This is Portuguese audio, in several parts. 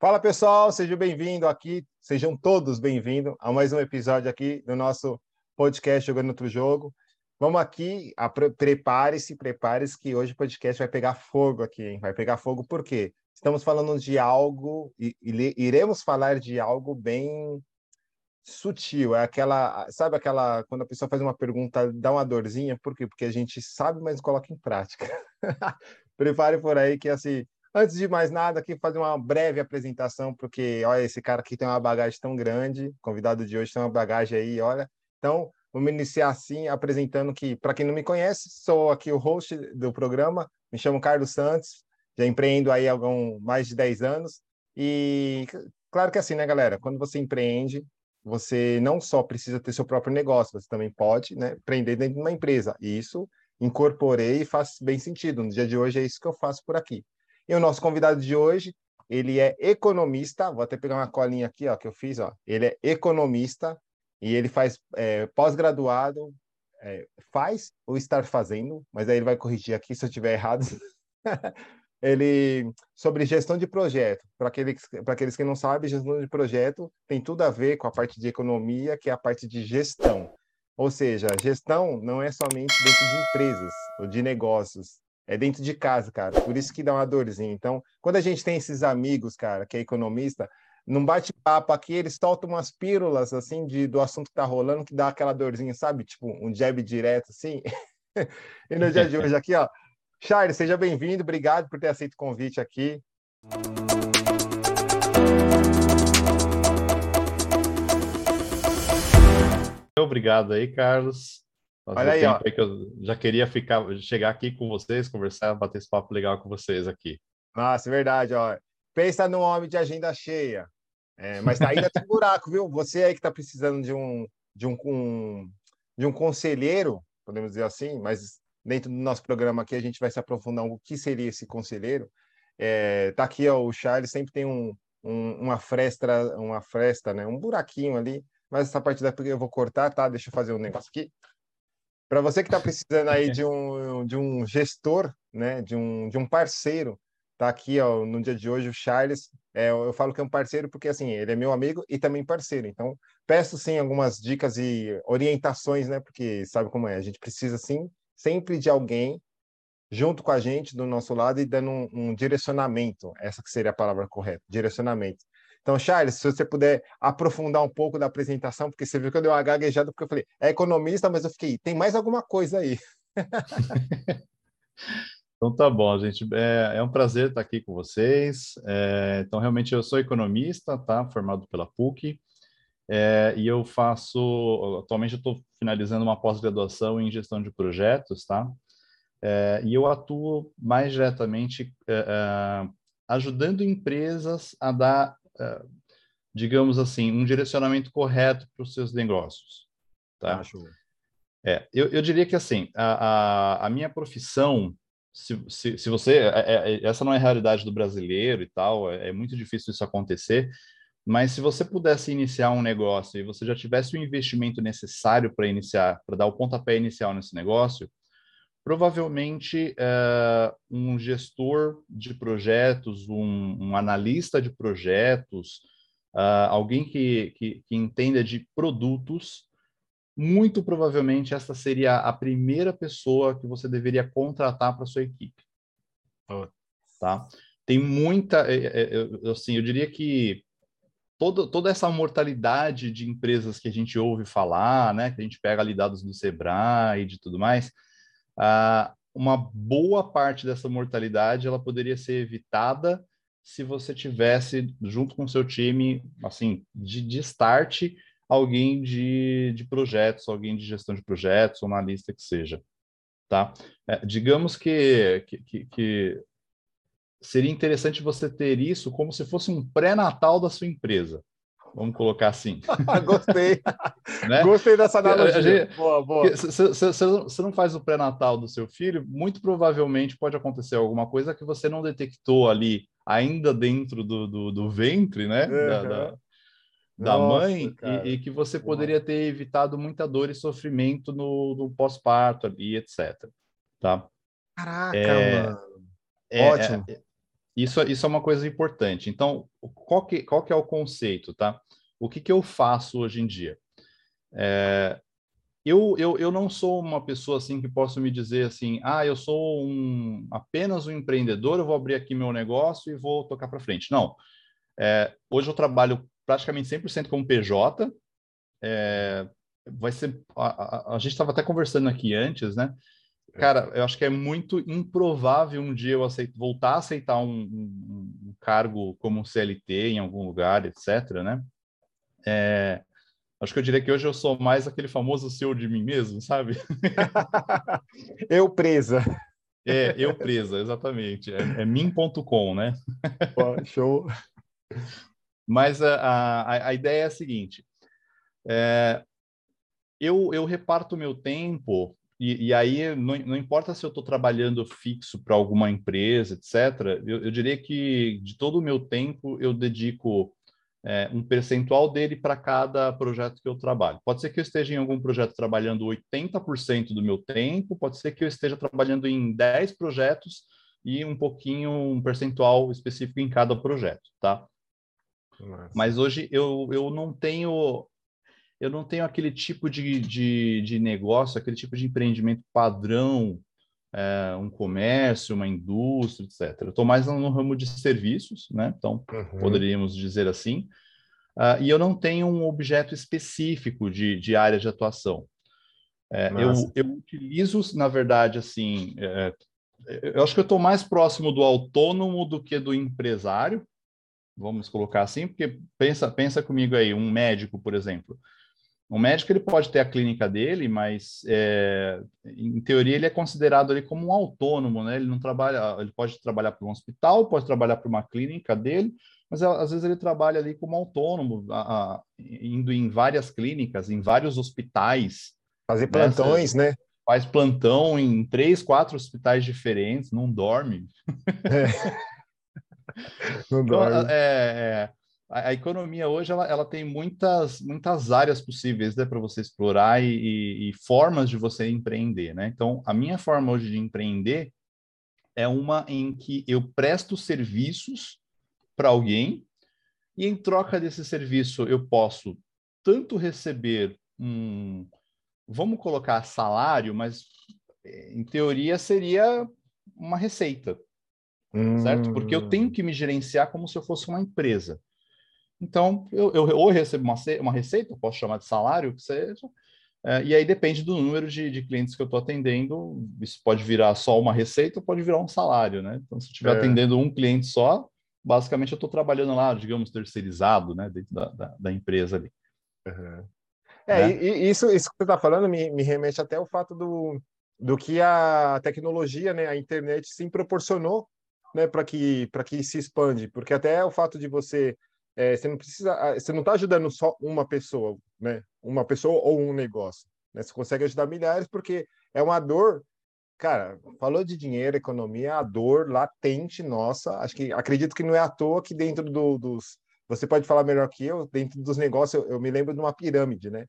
Fala pessoal, sejam bem-vindos aqui, sejam todos bem-vindos a mais um episódio aqui do nosso podcast Jogando Outro Jogo. Vamos aqui, prepare-se, prepare-se que hoje o podcast vai pegar fogo aqui, hein? Vai pegar fogo por quê? Estamos falando de algo, e, e iremos falar de algo bem sutil, é aquela, sabe aquela, quando a pessoa faz uma pergunta, dá uma dorzinha, por quê? Porque a gente sabe, mas coloca em prática. Prepare por aí que assim, Antes de mais nada, aqui fazer uma breve apresentação, porque olha, esse cara aqui tem uma bagagem tão grande, convidado de hoje tem uma bagagem aí, olha. Então, vamos iniciar assim, apresentando que, para quem não me conhece, sou aqui o host do programa, me chamo Carlos Santos, já empreendo aí há algum, mais de 10 anos. E claro que assim, né, galera? Quando você empreende, você não só precisa ter seu próprio negócio, você também pode né, empreender dentro de uma empresa. E isso incorporei e faz bem sentido. No dia de hoje é isso que eu faço por aqui. E o nosso convidado de hoje, ele é economista, vou até pegar uma colinha aqui, ó, que eu fiz, ó. Ele é economista e ele faz é, pós-graduado, é, faz ou estar fazendo, mas aí ele vai corrigir aqui se eu estiver errado. ele sobre gestão de projeto. Para aqueles, para aqueles que não sabem, gestão de projeto tem tudo a ver com a parte de economia, que é a parte de gestão. Ou seja, gestão não é somente dentro de empresas ou de negócios, é dentro de casa, cara. Por isso que dá uma dorzinha. Então, quando a gente tem esses amigos, cara, que é economista, num bate-papo aqui, eles soltam umas pílulas, assim, de, do assunto que tá rolando, que dá aquela dorzinha, sabe? Tipo, um jab direto, assim. e no dia de hoje aqui, ó. Charles, seja bem-vindo. Obrigado por ter aceito o convite aqui. Obrigado aí, Carlos. Olha aí, ó. que eu já queria ficar, chegar aqui com vocês, conversar, bater esse papo legal com vocês aqui. Nossa, é verdade, ó. Pensa num homem de agenda cheia. É, mas tá ainda tem buraco, viu? Você aí que está precisando de um, de um, um, de um conselheiro, podemos dizer assim, mas dentro do nosso programa aqui a gente vai se aprofundar o que seria esse conselheiro. É, tá aqui, ó, o Charles sempre tem um, um, uma fresta, uma fresta, né? Um buraquinho ali, mas essa parte daqui eu vou cortar, tá? Deixa eu fazer um negócio aqui. Para você que está precisando aí de um, de um gestor, né, de um, de um parceiro, tá aqui ó, no dia de hoje o Charles. É, eu falo que é um parceiro porque assim ele é meu amigo e também parceiro. Então peço sim algumas dicas e orientações, né? Porque sabe como é, a gente precisa sim sempre de alguém junto com a gente do nosso lado e dando um, um direcionamento. Essa que seria a palavra correta, direcionamento. Então, Charles, se você puder aprofundar um pouco da apresentação, porque você viu que eu dei uma gaguejada, porque eu falei, é economista, mas eu fiquei, tem mais alguma coisa aí. então tá bom, gente. É, é, um prazer estar aqui com vocês. É, então, realmente, eu sou economista, tá? Formado pela PUC. É, e eu faço, atualmente eu estou finalizando uma pós-graduação em gestão de projetos, tá? É, e eu atuo mais diretamente é, é, ajudando empresas a dar digamos assim, um direcionamento correto para os seus negócios. Tá? Acho. É, eu, eu diria que assim, a, a, a minha profissão, se, se, se você. É, é, é, essa não é a realidade do brasileiro e tal, é, é muito difícil isso acontecer, mas se você pudesse iniciar um negócio e você já tivesse o investimento necessário para iniciar, para dar o pontapé inicial nesse negócio, provavelmente é, um gestor de projetos, um, um analista de projetos, uh, alguém que, que, que, entenda de produtos, muito provavelmente essa seria a primeira pessoa que você deveria contratar para sua equipe. Oh. Tá? Tem muita, é, é, assim, eu diria que toda, toda essa mortalidade de empresas que a gente ouve falar, né, que a gente pega ali dados do Sebrae e de tudo mais, ah, uma boa parte dessa mortalidade ela poderia ser evitada se você tivesse junto com seu time, assim, de, de start, alguém de, de projetos, alguém de gestão de projetos, ou analista que seja, tá? É, digamos que, que, que seria interessante você ter isso como se fosse um pré-natal da sua empresa. Vamos colocar assim. Gostei. né? Gostei dessa analogia. Gente, boa, boa. Você não faz o pré-natal do seu filho, muito provavelmente pode acontecer alguma coisa que você não detectou ali, ainda dentro do, do, do ventre, né? Uhum. Da, da, da Nossa, mãe, e, e, que você poderia ter evitado muita dor e sofrimento no, no pós-parto ali, etc. Tá? Caraca, é, mano. É, Ótimo. É, isso, isso é uma coisa importante. Então, qual que, qual que é o conceito, tá? O que, que eu faço hoje em dia? É, eu, eu, eu não sou uma pessoa assim que posso me dizer assim, ah, eu sou um, apenas um empreendedor, eu vou abrir aqui meu negócio e vou tocar para frente. Não. É, hoje eu trabalho praticamente 100% como PJ. É, vai ser. A, a, a gente estava até conversando aqui antes, né? É. Cara, eu acho que é muito improvável um dia eu aceito, voltar a aceitar um, um, um cargo como CLT em algum lugar, etc. Né? É, acho que eu diria que hoje eu sou mais aquele famoso CEO de mim mesmo, sabe? eu presa. É, eu presa, exatamente. É, é mim.com, né? Pô, show. Mas a, a, a ideia é a seguinte: é, eu, eu reparto meu tempo, e, e aí não, não, importa se eu estou trabalhando fixo para alguma empresa, etc., eu, eu, diria que de todo o meu tempo eu dedico é, um percentual dele para cada projeto que eu trabalho. Pode ser que eu esteja em algum projeto trabalhando 80% do meu tempo, pode ser que eu esteja trabalhando em 10 projetos e um pouquinho, um percentual específico em cada projeto, tá? Nossa. Mas hoje eu, eu não tenho eu não tenho aquele tipo de, de, de negócio, aquele tipo de empreendimento padrão, é, um comércio, uma indústria, etc. Eu estou mais no ramo de serviços, né? Então, uhum. poderíamos dizer assim. Uh, e eu não tenho um objeto específico de, de área de atuação. É, eu, eu utilizo, na verdade, assim, é, eu acho que eu estou mais próximo do autônomo do que do empresário, vamos colocar assim, porque pensa, pensa comigo aí, um médico, por exemplo. O médico ele pode ter a clínica dele, mas é, em teoria ele é considerado ali como um autônomo, né? Ele não trabalha, ele pode trabalhar para um hospital, pode trabalhar para uma clínica dele, mas às vezes ele trabalha ali como autônomo, a, a, indo em várias clínicas, em vários hospitais. Fazer né? plantões, né? né? Faz plantão em três, quatro hospitais diferentes, não dorme. É. não então, dorme. Então, é, é a, a economia hoje ela, ela tem muitas, muitas áreas possíveis né, para você explorar e, e, e, formas de você empreender. Né? Então, a minha forma hoje de empreender é uma em que eu presto serviços para alguém e em troca desse serviço eu posso tanto receber um, vamos colocar salário, mas em teoria seria uma receita, hum. certo? Porque eu tenho hum. que me gerenciar como se eu fosse uma empresa. Então, eu, eu ou recebo uma, uma receita, posso chamar de salário, que seja, é, e aí depende do número de, de clientes que eu estou atendendo, isso pode virar só uma receita ou pode virar um salário, né? Então, se eu estiver é. atendendo um cliente só, basicamente eu estou trabalhando lá, digamos, terceirizado, né, dentro da, da, da empresa ali. Uhum. É, né? e, isso, isso que você está falando me, me remete até ao fato do, do que a tecnologia, né, a internet, sim proporcionou né, para que, que se expande, porque até o fato de você é, você não precisa, ah, você não está ajudando só uma pessoa, né? Uma pessoa ou um negócio. Né? Você consegue ajudar milhares porque é uma dor. Cara, falou de dinheiro, economia, a dor latente nossa. Acho que acredito que não é à toa que dentro do, dos. Você pode falar melhor que eu. Dentro dos negócios, eu, eu me lembro de uma pirâmide, né?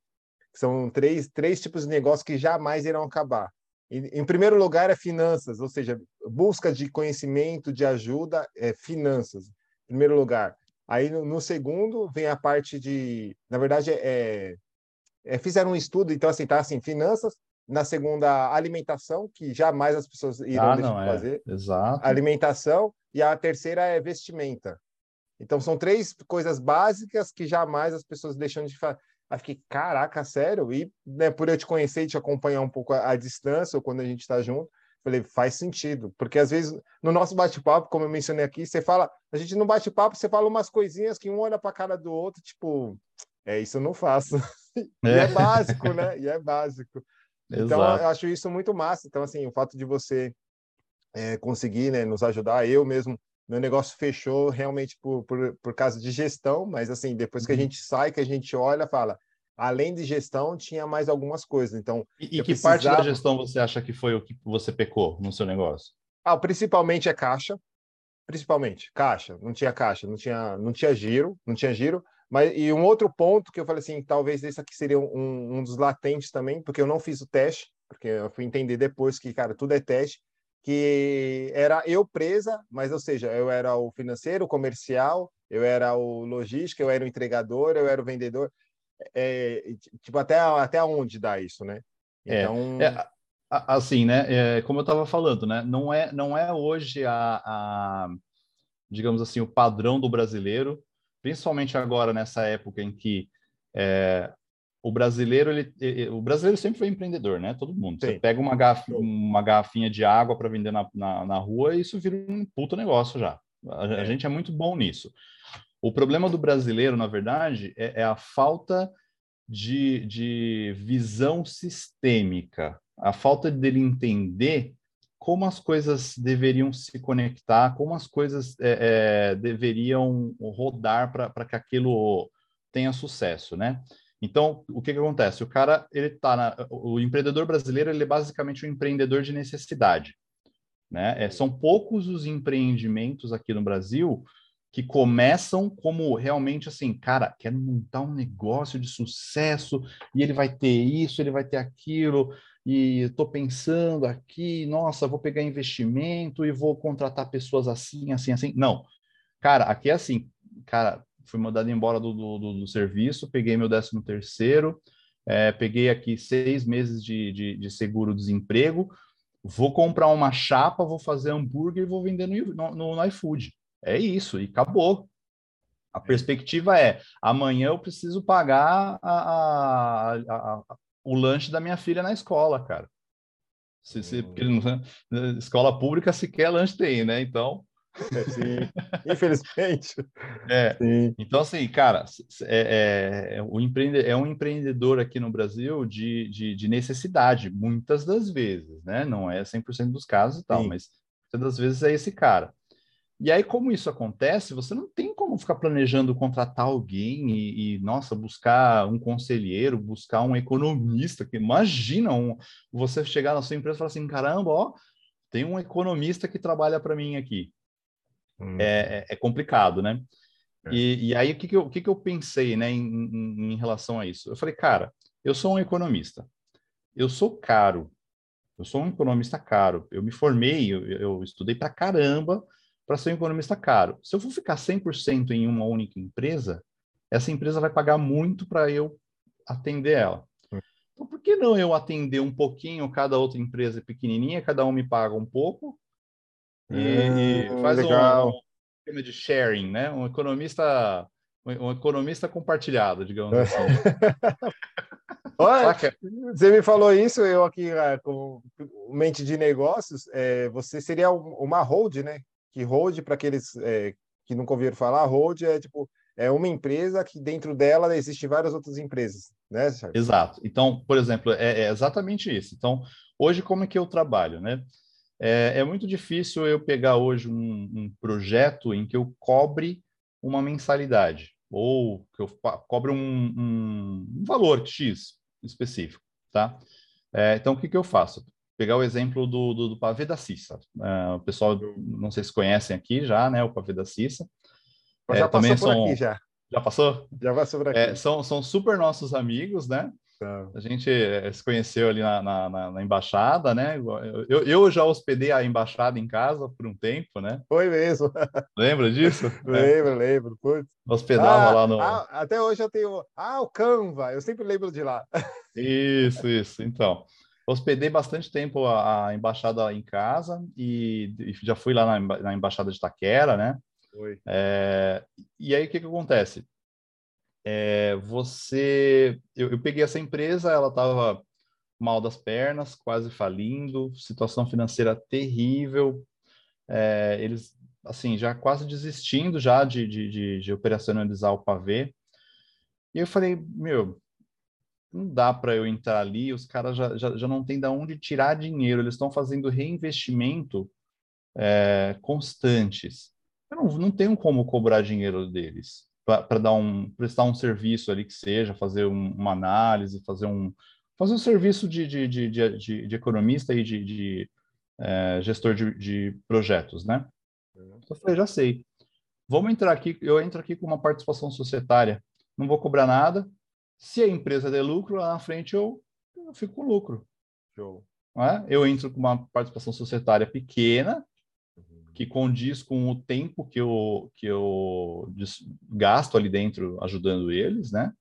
São três, três tipos de negócios que jamais irão acabar. Em, primeiro lugar é finanças, ou seja, busca de conhecimento, de ajuda, é finanças. Em primeiro lugar. Aí no, no, segundo vem a parte de, na verdade, é, é, fizeram um estudo, então assim, tá assim, finanças, na segunda alimentação, que jamais as pessoas irão ah, deixar não, de é. fazer. É. Exato. Alimentação e a terceira é vestimenta. Então são três coisas básicas que jamais as pessoas deixam de fazer. Aí fiquei, caraca, sério? E né, por eu te conhecer e te acompanhar um pouco à, à distância, ou quando a gente está junto, Falei, faz sentido, porque às vezes no nosso bate-papo, como eu mencionei aqui, você fala, a gente no bate-papo, você fala umas coisinhas que um olha para a cara do outro, tipo, é isso eu não faço. É. e é básico, né? E é básico. Exato. Então, eu acho isso muito massa. Então, assim, o fato de você é, conseguir né, nos ajudar, eu mesmo, meu negócio fechou realmente por, por, por causa de gestão, mas assim, depois que a uhum. gente sai, que a gente olha, fala, além de gestão, tinha mais algumas coisas. Então, e, e que precisava... parte da gestão você acha que foi o que você pecou no seu negócio? Ah, principalmente é caixa, principalmente caixa. Não tinha caixa, não tinha, não tinha giro, não tinha giro. Mas e um outro ponto que eu falei assim, talvez esse aqui seria um, um dos latentes também, porque eu não fiz o teste, porque eu fui entender depois que cara tudo é teste. que era eu presa, mas ou seja, eu era o financeiro, o comercial, eu era o logística, eu era o entregador, eu era o vendedor. É, tipo, até, até onde dá isso, né? É, então... É, assim, né? É, como eu estava falando, né? Não é, não é hoje a, a, digamos assim, o padrão do brasileiro, principalmente agora nessa época em que é, o brasileiro, ele, o brasileiro sempre foi empreendedor, né? Todo mundo. Sim. Você pega uma, garrafa, uma garrafinha de água para vender na, na, na, rua e isso vira um puto negócio já. A, a, é. gente é muito bom nisso. O problema do brasileiro, na verdade, é, é a falta de, de visão sistêmica, a falta dele entender como as coisas deveriam se conectar, como as coisas é, é, deveriam rodar para que aquilo tenha sucesso, né? Então, o que, que acontece? O cara, ele tá na, o empreendedor brasileiro, ele é basicamente um empreendedor de necessidade, né? É, são poucos os empreendimentos aqui no Brasil que começam como realmente assim, cara, quero montar um negócio de sucesso e ele vai ter isso, ele vai ter aquilo, e estou pensando aqui, nossa, vou pegar investimento e vou contratar pessoas assim, assim, assim. Não, cara, aqui é assim, cara, fui mandado embora do, do, do serviço, peguei meu décimo terceiro, é, peguei aqui seis meses de, de, de seguro-desemprego, vou comprar uma chapa, vou fazer hambúrguer e vou vender no, no, no iFood. É isso, e acabou. A perspectiva é, amanhã eu preciso pagar a, a, a, o lanche da minha filha na escola, cara. Se, se, porque hum. escola pública sequer lanche tem, né? Então, Sim, infelizmente. É. Sim. Então, assim, cara, é, é, o empreende, é um empreendedor aqui no Brasil de, de, de, necessidade, muitas das vezes, né? Não é 100% dos casos e tal, Sim. mas muitas das vezes é esse cara. E aí, como isso acontece, você não tem como ficar planejando contratar alguém e, e nossa, buscar um conselheiro, buscar um economista. Que, imagina um, você chegar na sua empresa e falar assim: caramba, ó, tem um economista que trabalha para mim aqui. Hum. É, é, é, complicado, né? É. E, e, aí, o que, que, eu, o que, que eu pensei né, em, em, em relação a isso? Eu falei, cara, eu sou um economista, eu sou caro, eu sou um economista caro, eu me formei, eu, eu estudei para caramba para ser um economista caro. Se eu for ficar 100% em uma única empresa, essa empresa vai pagar muito para eu atender ela. Então, por que não eu atender um pouquinho cada outra empresa pequenininha, cada um me paga um pouco, e, e hum, faz legal. um esquema de sharing, né? Um economista, um economista compartilhado, digamos assim. Olha, você me falou isso, eu aqui ah, com mente de negócios, é, você seria uma hold, né? Que hold, para aqueles é, que nunca ouviram falar, hold é tipo é uma empresa que dentro dela existem várias outras empresas, né? Exato. Então, por exemplo, é, é, exatamente isso. Então, hoje como é que eu trabalho, né? É, é muito difícil eu pegar hoje um, um, projeto em que eu cobre uma mensalidade ou que eu cobre um, um valor X específico, tá? É, então, o que, que eu faço? Pegar o exemplo do, do, do pavê da Cissa. Uh, o pessoal, não sei se conhecem aqui já, né, o pavê da Cissa. É, já também são, aqui, já. Já passou? Já passou por aqui. É, são, são super nossos amigos, né? Tá. A gente eh, se conheceu ali na, na, na, embaixada, né? Eu, eu já hospedei a embaixada em casa por um tempo, né? Foi mesmo. Lembra disso? lembro, é. lembro. Putz. Hospedava ah, lá no. Ah, até hoje eu tenho. Ah, o Canva, eu sempre lembro de lá. Isso, isso. Então, hospedei bastante tempo a, a embaixada em casa e, e, já fui lá na, na embaixada de Taquera, né? Foi. É, e aí o que, que acontece? É, você, eu, eu, peguei essa empresa, ela estava mal das pernas, quase falindo, situação financeira terrível, é, eles, assim, já quase desistindo já de, de, de, de operacionalizar o pavê. E eu falei, meu, não dá para eu entrar ali, os caras já, já, já não têm de onde tirar dinheiro, eles estão fazendo reinvestimento é, constantes. Eu não, não tenho como cobrar dinheiro deles para dar um prestar um serviço ali que seja, fazer um, uma análise, fazer um fazer um serviço de, de, de, de, de economista e de, de é, gestor de, de projetos, né? Eu falei, já sei. Vamos entrar aqui, eu entro aqui com uma participação societária, não vou cobrar nada. Se a empresa der lucro, lá na frente eu, eu fico com lucro. Show. é? eu entro com uma participação societária pequena, que condiz com o tempo que eu, que eu gasto ali dentro ajudando eles, né?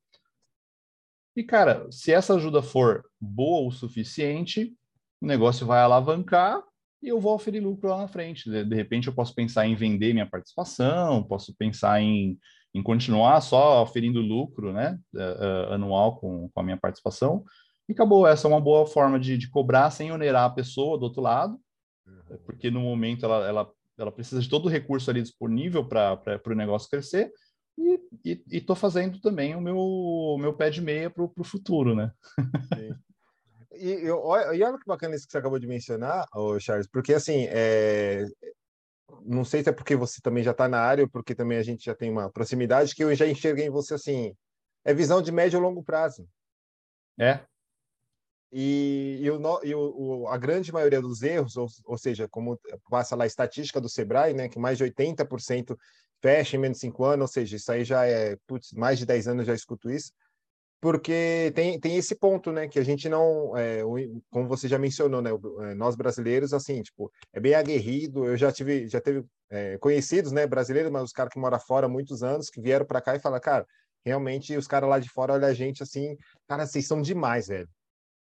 E, cara, se essa ajuda for boa o suficiente, o negócio vai alavancar e eu vou oferir lucro lá na frente. De, de repente, eu posso pensar em vender minha participação, posso pensar em, em continuar só oferindo lucro né, uh, anual com, com a minha participação. E acabou. Essa é uma boa forma de, de cobrar sem onerar a pessoa do outro lado, uhum. porque no momento ela, ela ela precisa de todo o recurso ali disponível para o negócio crescer, e estou fazendo também o meu, meu pé de meia para o futuro, né? Sim. E, e, olha que bacana isso que você acabou de mencionar, Charles, porque assim, é... não sei se é porque você também já está na área ou porque também a gente já tem uma proximidade, que eu já enxerguei em você assim, é visão de médio e longo prazo. É, e, e, o, e o, a grande maioria dos erros, ou, ou, seja, como passa lá a estatística do Sebrae, né, que mais de 80% fecha em menos de 5 anos, ou seja, isso aí já é, putz, mais de 10 anos já escuto isso, porque tem, tem esse ponto, né, que a gente não, é, como você já mencionou, né, é, nós brasileiros, assim, tipo, é bem aguerrido, eu já tive, já teve é, conhecidos, né, brasileiros, mas os caras que moram fora há muitos anos, que vieram para cá e falam, cara, realmente os caras lá de fora olham a gente assim, cara, vocês são demais, velho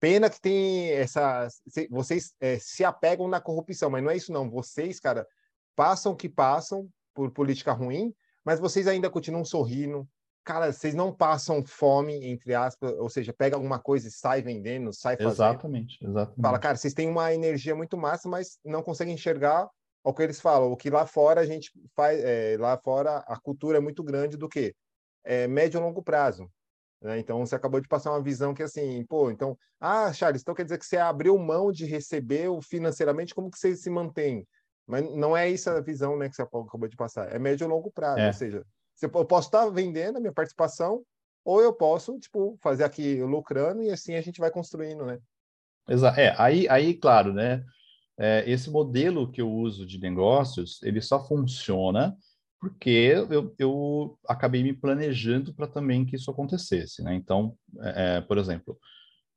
Pena que tem essa. Vocês é, se apegam na corrupção, mas não é isso, não. Vocês, cara, passam que passam por política ruim, mas vocês ainda continuam sorrindo. Cara, vocês não passam fome, entre aspas, ou seja, pega alguma coisa e sai vendendo, sai fazendo. Exatamente, exatamente. Fala, cara, vocês têm uma energia muito massa, mas não conseguem enxergar o que eles falam. O que lá fora a gente faz, é, lá fora a cultura é muito grande do que? É, médio e longo prazo. Né? Então, você acabou de passar uma visão que, assim, pô, então, ah, Charles, então quer dizer que você abriu mão de receber financeiramente, como que você se mantém? Mas não é isso a visão né, que você acabou de passar, é médio e longo prazo, é. ou seja, eu posso estar vendendo a minha participação, ou eu posso, tipo, fazer aqui lucrando e assim a gente vai construindo, né? Exato. É, aí, aí, claro, né? É, esse modelo que eu uso de negócios, ele só funciona porque eu, eu acabei me planejando para também que isso acontecesse, né? Então, é, é, por exemplo,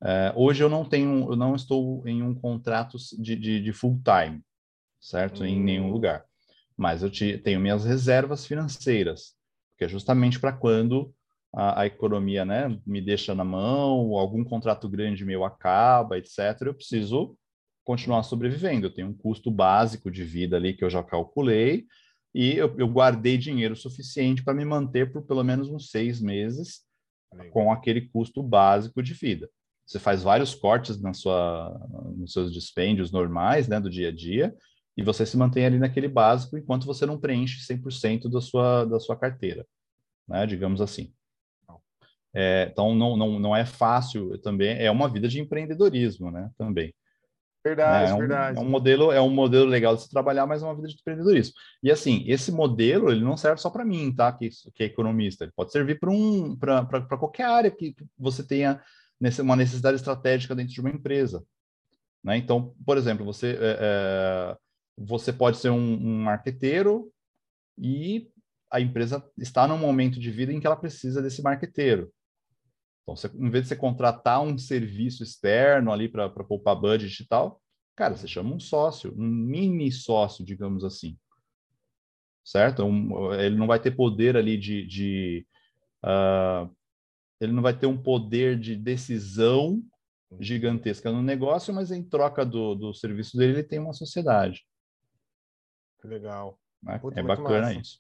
é, hoje eu não tenho, eu não estou em um contrato de, de, de full time, certo? Hum. Em nenhum hum. lugar, mas eu te, tenho minhas reservas financeiras, que é justamente para quando a, a, economia, né, me deixa na mão, algum contrato grande meu acaba, etc. Eu preciso continuar sobrevivendo. Eu tenho um custo básico de vida ali que eu já calculei e eu, eu guardei dinheiro suficiente para me manter por pelo menos uns seis meses com aquele custo básico de vida. Você faz vários cortes na sua, nos seus dispêndios normais, né, do dia a dia, e você se mantém ali naquele básico enquanto você não preenche 100% da sua, da sua carteira, né, digamos assim. É, então, não, não, não é fácil também, é uma vida de empreendedorismo, né, também. Verdade, é um, verdade. É um modelo, é um modelo legal de se trabalhar, mas é uma vida de empreendedorismo. E assim, esse modelo ele não serve só para mim, tá? Que, que é economista. Ele pode servir para um, para qualquer área que, que você tenha uma necessidade estratégica dentro de uma empresa. Né? Então, por exemplo, você, é, é, você pode ser um, um marqueteiro e a empresa está num momento de vida em que ela precisa desse marqueteiro. Então, você, em vez de você contratar um serviço externo ali para poupar budget e tal, cara, você chama um sócio, um mini sócio, digamos assim. Certo? Um, ele não vai ter poder ali de. de uh, ele não vai ter um poder de decisão gigantesca no negócio, mas em troca do, do serviço dele, ele tem uma sociedade. Legal. Né? é bacana massa. isso.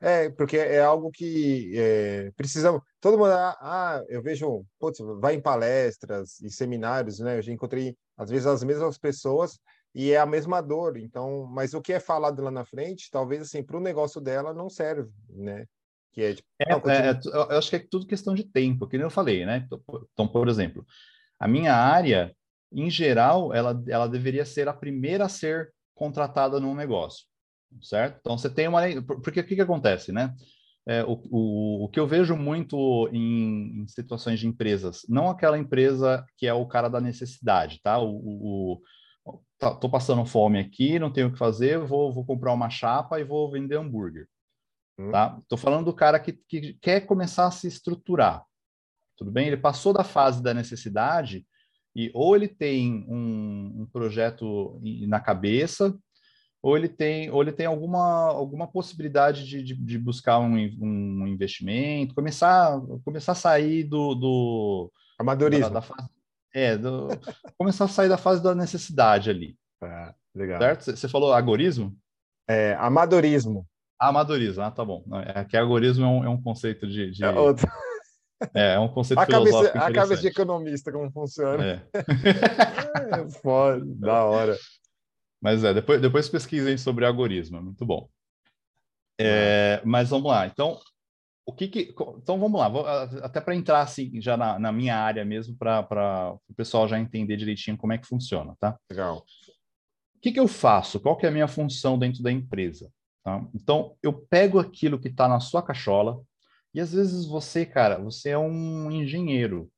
É, porque é algo que é, precisamos. Todo mundo, ah, ah, eu vejo, putz, vai em palestras e seminários, né? Eu já encontrei, às vezes, as mesmas pessoas e é a mesma dor. Então, mas o que é falado lá na frente, talvez, assim, para o negócio dela não serve, né? Que é, tipo, é, não, é, é eu acho que é tudo questão de tempo, que nem eu falei, né? Então, por exemplo, a minha área, em geral, ela, ela deveria ser a primeira a ser contratada num negócio certo? Então você tem uma. Porque o que, que acontece, né? É, o, o, o que eu vejo muito em, em, situações de empresas, não aquela empresa que é o cara da necessidade, tá? O, o tá, tô passando fome aqui, não tenho o que fazer, vou, vou comprar uma chapa e vou vender hambúrguer, hum. tá? Tô falando do cara que, que quer começar a se estruturar, tudo bem? Ele passou da fase da necessidade E ou ele tem um, um projeto na cabeça, ou ele tem, ou ele tem alguma, alguma possibilidade de, de, de buscar um, um, investimento, começar, começar a sair do, do amadorismo. Da, da fase, é, do, começar a sair da fase da necessidade ali. É, legal. Certo? Você falou agorismo? É, amadorismo. Amadorismo, ah, tá bom. É que agorismo é um, é um conceito de. de... É, outro... é, é um conceito a cabeça, A cabeça de economista, como funciona. É. é foda, da hora. Mas é, depois, depois pesquisem sobre agorismo, é muito bom. É, mas vamos lá. Então, o que, que então vamos lá, vou, até para entrar assim já na, na, minha área mesmo, para o pessoal já entender direitinho como é que funciona, tá? Legal. O que, que eu faço? Qual que é a minha função dentro da empresa? Tá? Então, eu pego aquilo que está na sua cachola, e às vezes você, cara, você é um engenheiro,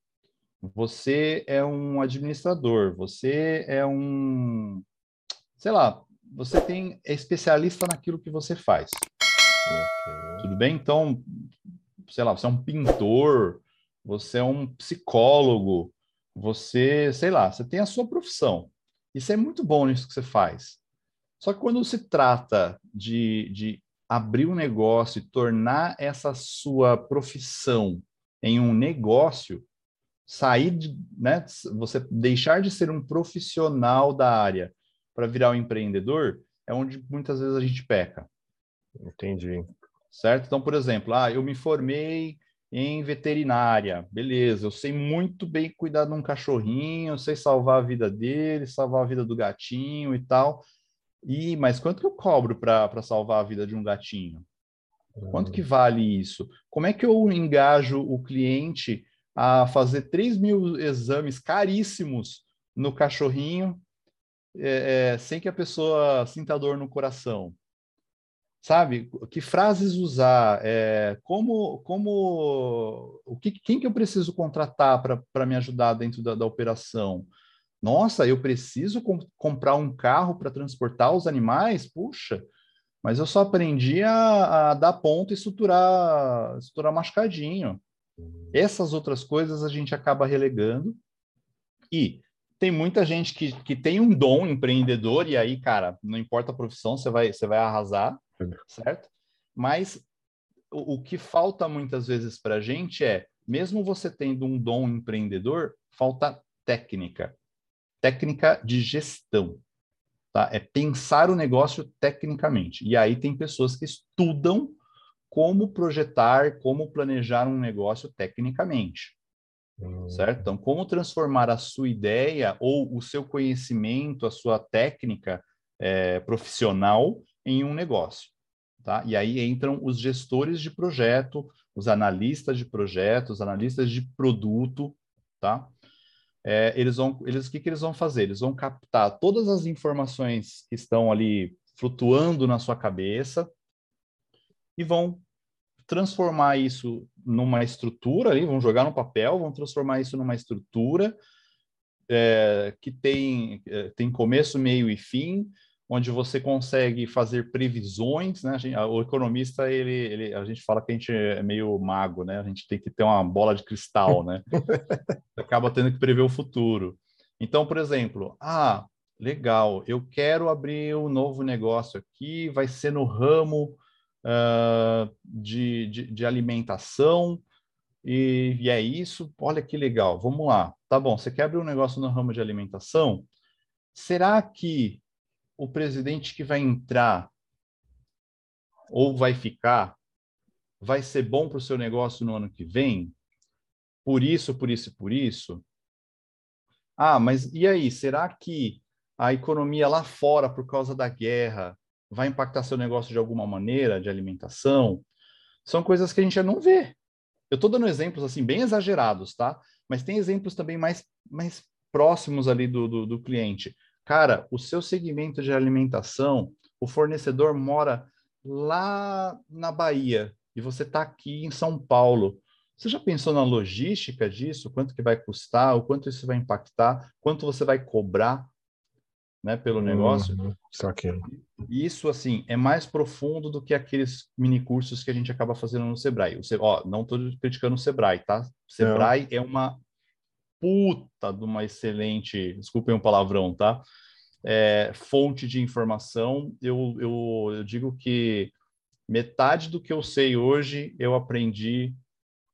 você é um administrador, você é um sei lá, você tem é especialista naquilo que você faz. Okay. Tudo bem? Então, sei lá, você é um pintor, você é um psicólogo, você, sei lá, você tem a sua profissão. Isso é muito bom nisso que você faz. Só que quando se trata de, de abrir um negócio e tornar essa sua profissão em um negócio, sair de, né, você deixar de ser um profissional da área para virar um empreendedor, é onde muitas vezes a gente peca. Entendi. Certo? Então, por exemplo, ah, eu me formei em veterinária, beleza, eu sei muito bem cuidar de um cachorrinho, eu sei salvar a vida dele, salvar a vida do gatinho e tal. E, mas quanto que eu cobro para salvar a vida de um gatinho? Quanto que hum. vale isso? Como é que eu engajo o cliente a fazer 3 mil exames caríssimos no cachorrinho é, é, sem que a pessoa sinta dor no coração? Sabe? Que frases usar? É, como, como, o que, quem que eu preciso contratar para me ajudar dentro da, da operação? Nossa, eu preciso com, comprar um carro para transportar os animais? Puxa, mas eu só aprendi a, a dar ponto e estruturar mascadinho. Hum. Essas outras coisas a gente acaba relegando. E tem muita gente que, que tem um dom empreendedor, e aí, cara, não importa a profissão, você vai, você vai arrasar, certo? Mas o, o que falta muitas vezes para a gente é, mesmo você tendo um dom empreendedor, falta técnica. Técnica de gestão. Tá? É pensar o negócio tecnicamente. E aí tem pessoas que estudam como projetar, como planejar um negócio tecnicamente. Certo? Então, como transformar a sua ideia ou o seu conhecimento, a sua técnica é, profissional em um negócio. Tá? E aí entram os gestores de projeto, os analistas de projetos, analistas de produto, tá? É, eles vão, eles, o que, que eles vão fazer? Eles vão captar todas as informações que estão ali flutuando na sua cabeça e vão transformar isso numa estrutura ali, vão jogar no papel, vão transformar isso numa estrutura é, que tem, é, tem começo, meio e fim, onde você consegue fazer previsões, né? Gente, o economista, ele, ele, a gente fala que a gente é meio mago, né? A gente tem que ter uma bola de cristal, né? Acaba tendo que prever o futuro. Então, por exemplo, ah, legal, eu quero abrir um novo negócio aqui, vai ser no ramo uh, de, de, de, alimentação, e, e, é isso. Olha que legal, vamos lá. Tá bom, você quer abrir um negócio no ramo de alimentação? Será que o presidente que vai entrar ou vai ficar vai ser bom para o seu negócio no ano que vem? Por isso, por isso, por isso? Ah, mas e aí? Será que a economia lá fora, por causa da guerra, vai impactar seu negócio de alguma maneira, de alimentação, são coisas que a gente já não vê. Eu estou dando exemplos assim bem exagerados, tá? Mas tem exemplos também mais, mais próximos ali do, do, do cliente. Cara, o seu segmento de alimentação, o fornecedor mora lá na Bahia e você está aqui em São Paulo. Você já pensou na logística disso? Quanto que vai custar? O quanto isso vai impactar? Quanto você vai cobrar? Né, pelo uhum, negócio. Isso, assim, é mais profundo do que aqueles mini cursos que a gente acaba fazendo no Sebrae. O Se... Ó, não estou criticando o Sebrae, tá? Sebrae não. é uma puta de uma excelente, desculpem o palavrão, tá? É, fonte de informação. Eu, eu, eu digo que metade do que eu sei hoje eu aprendi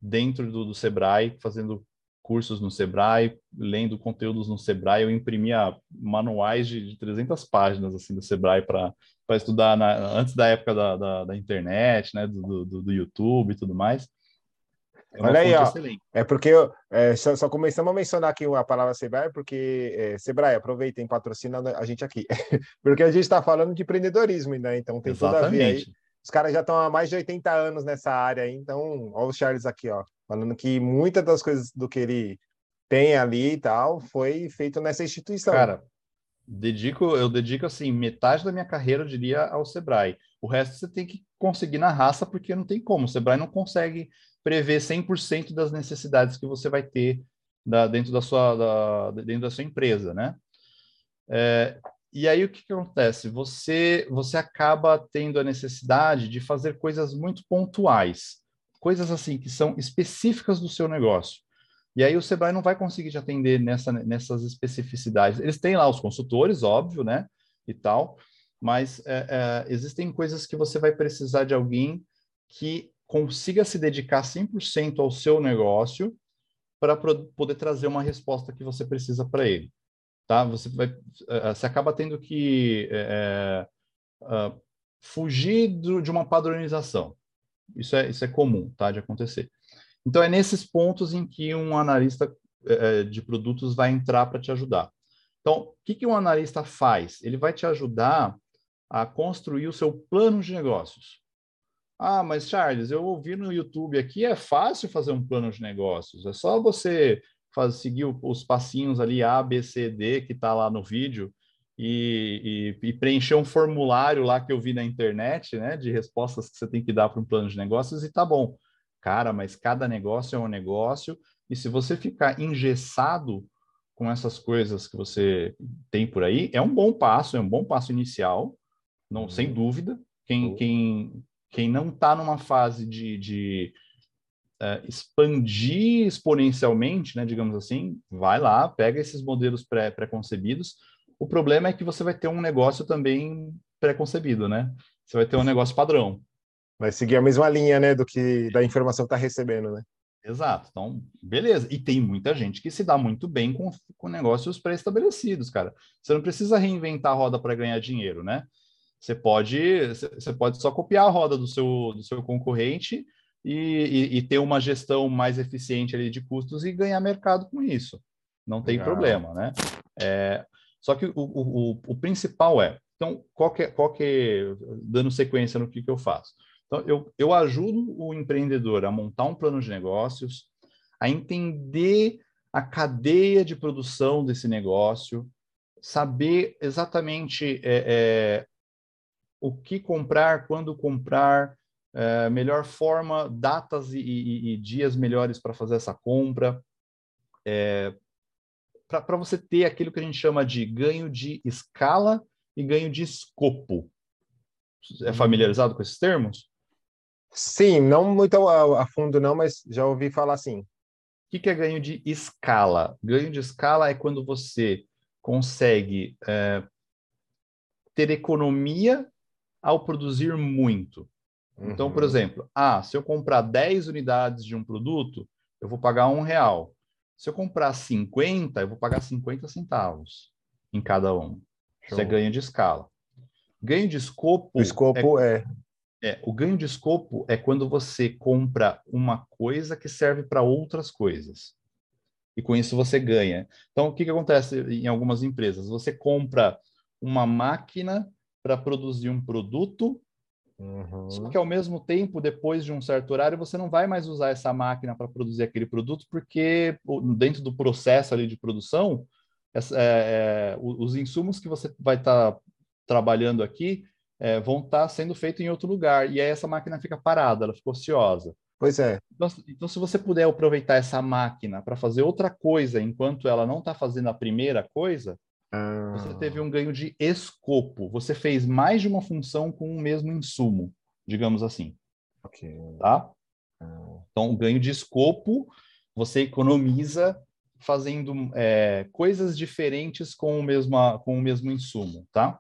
dentro do, do Sebrae, fazendo cursos no Sebrae, lendo conteúdos no Sebrae, eu imprimia manuais de, de 300 páginas assim do Sebrae para estudar na, antes da época da, da, da internet, né, do, do, do, YouTube e tudo mais. É Olha aí, ó. Excelente. É porque é, só, só, começamos a mencionar aqui a palavra Sebrae, porque é, Sebrae, aproveitem, patrocina a gente aqui. porque a gente está falando de empreendedorismo, né? Então tem Exatamente. tudo a ver aí. Os caras já estão há mais de 80 anos nessa área aí, então, olha o Charles aqui, ó, falando que muitas das coisas do que ele tem ali e tal foi feito nessa instituição. Cara, dedico, eu dedico assim, metade da minha carreira, eu diria, ao Sebrae. O resto você tem que conseguir na raça, porque não tem como. O Sebrae não consegue prever 100% das necessidades que você vai ter da, dentro, da sua, da, dentro da sua empresa, né? É, e aí o que, que, acontece? Você, você acaba tendo a necessidade de fazer coisas muito pontuais, coisas assim que são específicas do seu negócio. E aí o Sebrae não vai conseguir te atender nessa, nessas especificidades. Eles têm lá os consultores, óbvio, né? E tal, mas é, é, existem coisas que você vai precisar de alguém que consiga se dedicar 100% ao seu negócio para poder trazer uma resposta que você precisa para ele tá? Você vai, eh, você acaba tendo que é, é, fugir do, de uma padronização. Isso é, isso é comum, tá? De acontecer. Então é nesses pontos em que um analista é, de produtos vai entrar para te ajudar. Então, o que, que um analista faz? Ele vai te ajudar a construir o seu plano de negócios. Ah, mas Charles, eu ouvi no YouTube aqui, é fácil fazer um plano de negócios. É só você faz, seguir os passinhos ali A, B, C, D que está lá no vídeo e, e, e, preencher um formulário lá que eu vi na internet, né, de respostas que você tem que dar para um plano de negócios e tá bom. Cara, mas cada negócio é um negócio e se você ficar engessado com essas coisas que você tem por aí, é um bom passo, é um bom passo inicial, não uhum. sem dúvida. Quem, uhum. quem, quem não está numa fase de, de uh, expandir exponencialmente, né, digamos assim, vai lá, pega esses modelos pré, pré-concebidos. O problema é que você vai ter um negócio também pré-concebido, né? Você vai ter um negócio padrão. Vai seguir a mesma linha, né, do que da informação que está recebendo, né? Exato. Então, beleza. E tem muita gente que se dá muito bem com, com negócios pré-estabelecidos, cara. Você não precisa reinventar a roda para ganhar dinheiro, né? Você pode, você pode só copiar a roda do seu, do seu concorrente e, e, e, ter uma gestão mais eficiente ali de custos e ganhar mercado com isso. Não tem Legal. problema, né? É, só que o, o, o, principal é, então, qual que, é, qual que é, dando sequência no que, que eu faço? Então, eu, eu ajudo o empreendedor a montar um plano de negócios, a entender a cadeia de produção desse negócio, saber exatamente é, é, o que comprar, quando comprar, é, melhor forma, datas e, e, e dias melhores para fazer essa compra, é, para você ter aquilo que a gente chama de ganho de escala e ganho de escopo. É familiarizado com esses termos? Sim, não muito a, a fundo não, mas já ouvi falar assim. O que, que é ganho de escala? Ganho de escala é quando você consegue é, ter economia ao produzir muito. Então, por uhum. exemplo, ah, se eu comprar 10 unidades de um produto, eu vou pagar um real. Se eu comprar 50, eu vou pagar 50 centavos em cada um. Show. Isso é ganho de escala. Ganho de escopo. O escopo é, é... é. O ganho de escopo é quando você compra uma coisa que serve para outras coisas. E com isso você ganha. Então, o que, que acontece em algumas empresas? Você compra uma máquina para produzir um produto Uhum. Só que ao mesmo tempo, depois de um certo horário, você não vai mais usar essa máquina para produzir aquele produto, porque dentro do processo ali de produção, é, é, os insumos que você vai estar tá trabalhando aqui é, vão estar tá sendo feitos em outro lugar. E aí essa máquina fica parada, ela fica ociosa. Pois é. Então, então se você puder aproveitar essa máquina para fazer outra coisa enquanto ela não está fazendo a primeira coisa, ah. Você teve um ganho de escopo. Você fez mais de uma função com o mesmo insumo, digamos assim. Ok. Tá? Ah. Então, ganho de escopo, você economiza fazendo é, coisas diferentes com o, mesmo, com o mesmo insumo, tá?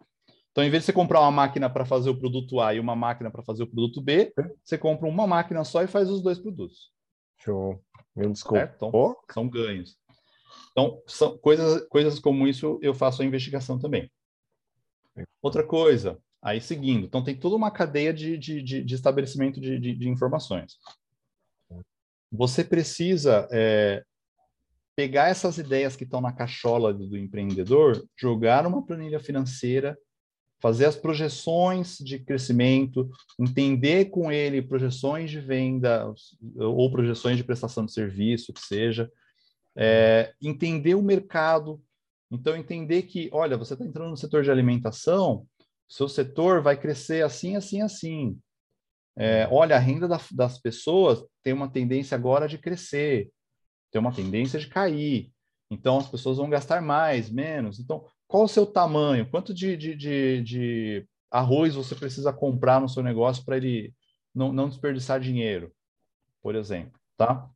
Então, em vez de você comprar uma máquina para fazer o produto A e uma máquina para fazer o produto B, você compra uma máquina só e faz os dois produtos. Show. Meu desculpa. Então, são ganhos. Então, são coisas, coisas como isso eu faço a investigação também. Outra coisa, aí seguindo, então tem toda uma cadeia de, de, de, de estabelecimento de, de, de, informações. Você precisa é, pegar essas ideias que estão na cachola do, do empreendedor, jogar uma planilha financeira, fazer as projeções de crescimento, entender com ele projeções de venda ou projeções de prestação de serviço, que seja, é, entender o mercado. Então, entender que, olha, você está entrando no setor de alimentação, seu setor vai crescer assim, assim, assim. É, olha, a renda da, das pessoas tem uma tendência agora de crescer, tem uma tendência de cair. Então, as pessoas vão gastar mais, menos. Então, qual o seu tamanho? Quanto de, de, de, de arroz você precisa comprar no seu negócio para ele não, não desperdiçar dinheiro, por exemplo, tá?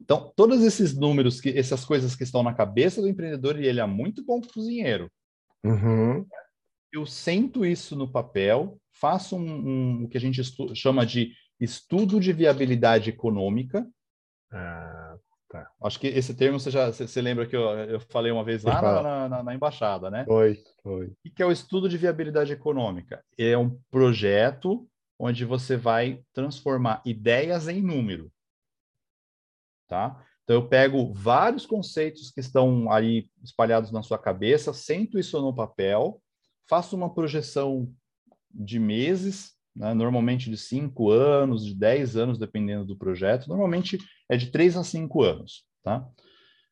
Então, todos esses números, que, essas coisas que estão na cabeça do empreendedor, e ele é muito bom cozinheiro. Uhum. Eu sento isso no papel, faço um, um, o que a gente chama de estudo de viabilidade econômica. Ah, tá. Acho que esse termo você já você lembra que eu, eu falei uma vez lá na, na, na, embaixada, né? Foi, foi. O que é o estudo de viabilidade econômica? É um projeto onde você vai transformar ideias em número tá? Então eu pego vários conceitos que estão aí espalhados na sua cabeça, sento isso no papel, faço uma projeção de meses, né? normalmente de cinco anos, de dez anos, dependendo do projeto. Normalmente é de três a cinco anos, tá?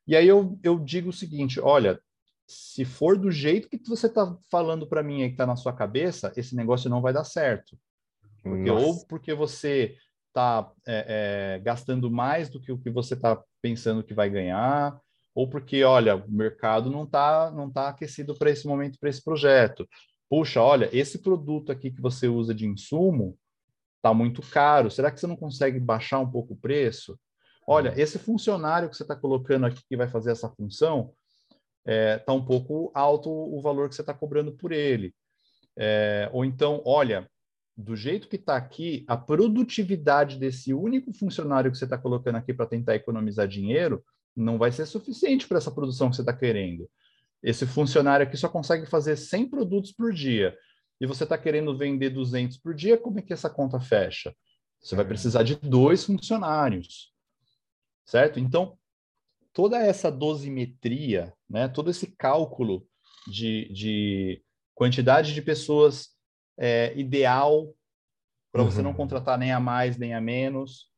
E aí eu, eu digo o seguinte, olha, se for do jeito que você está falando para mim aí que está na sua cabeça, esse negócio não vai dar certo. Porque, ou porque você está é, é, gastando mais do que o que você está pensando que vai ganhar, ou porque, olha, o mercado não está não tá aquecido para esse momento, para esse projeto. Puxa, olha, esse produto aqui que você usa de insumo está muito caro. Será que você não consegue baixar um pouco o preço? Olha, uhum. esse funcionário que você está colocando aqui que vai fazer essa função está é, tá um pouco alto o valor que você está cobrando por ele. É, ou então, olha, do jeito que está aqui, a produtividade desse único funcionário que você está colocando aqui para tentar economizar dinheiro não vai ser suficiente para essa produção que você está querendo. Esse funcionário aqui só consegue fazer 100 produtos por dia e você está querendo vender 200 por dia, como é que essa conta fecha? Você vai precisar de dois funcionários, certo? Então, toda essa dosimetria, né, todo esse cálculo de, de quantidade de pessoas é, ideal para você não uhum. contratar nem a mais nem a menos.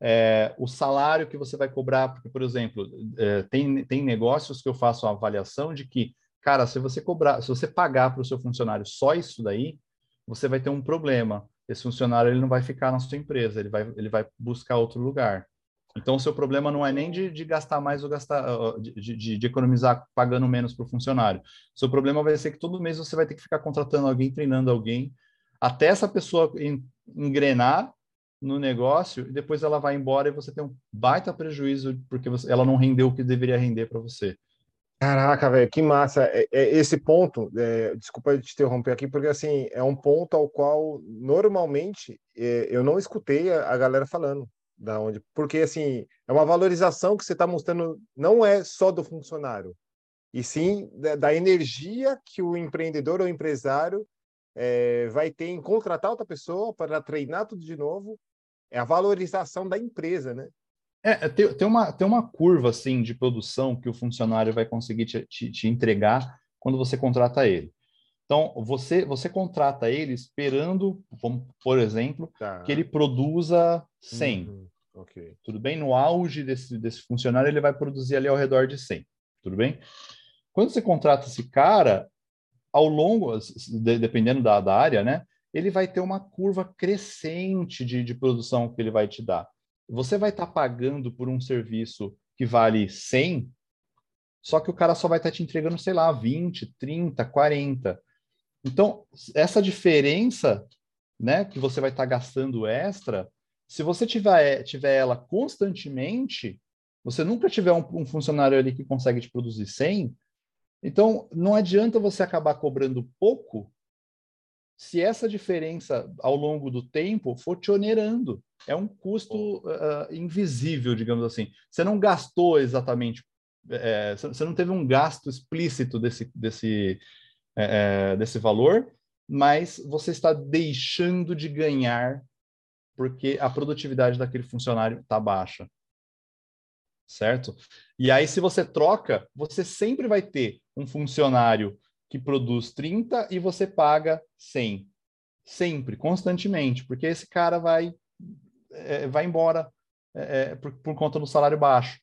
É, o salário que você vai cobrar, porque, por exemplo, é, tem, tem negócios que eu faço a avaliação de que, cara, se você cobrar, se você pagar para o seu funcionário só isso daí, você vai ter um problema. Esse funcionário ele não vai ficar na sua empresa, ele vai, ele vai buscar outro lugar. Então, o seu problema não é nem de, de gastar mais ou gastar, de, de, de economizar pagando menos para o funcionário. O seu problema vai ser que todo mês você vai ter que ficar contratando alguém, treinando alguém, até essa pessoa engrenar no negócio e depois ela vai embora e você tem um baita prejuízo porque você, ela não rendeu o que deveria render para você. Caraca, velho, que massa. É, é esse ponto, é, desculpa te interromper aqui, porque assim, é um ponto ao qual normalmente é, eu não escutei a, a galera falando da onde, porque assim, é uma valorização que você está mostrando, não é só do funcionário, e sim da, da energia que o empreendedor ou empresário é, vai ter em contratar outra pessoa para treinar tudo de novo. É a valorização da empresa, né? É, é, tem, tem, uma, tem uma curva assim de produção que o funcionário vai conseguir te, te, te entregar quando você contrata ele. Então, você, você contrata ele esperando, por exemplo, tá. que ele produza 100. Uhum. Okay. Tudo bem? No auge desse, desse funcionário, ele vai produzir ali ao redor de 100. Tudo bem? Quando você contrata esse cara, ao longo, dependendo da, da área, né? Ele vai ter uma curva crescente de, de produção que ele vai te dar. Você vai estar tá pagando por um serviço que vale 100, só que o cara só vai estar tá te entregando, sei lá, 20, 30, 40. Então, essa diferença, né, que você vai estar tá gastando extra, se você tiver, tiver ela constantemente, você nunca tiver um, um funcionário ali que consegue te produzir 100, então não adianta você acabar cobrando pouco se essa diferença ao longo do tempo for te onerando. É um custo uh, invisível, digamos assim. Você não gastou exatamente, é, você não teve um gasto explícito desse, desse, é, desse valor, mas você está deixando de ganhar porque a produtividade daquele funcionário está baixa. Certo? E aí, se você troca, você sempre vai ter um funcionário que produz 30 e você paga 100. Sempre, constantemente, porque esse cara vai, é, vai embora é, por, por, conta do salário baixo.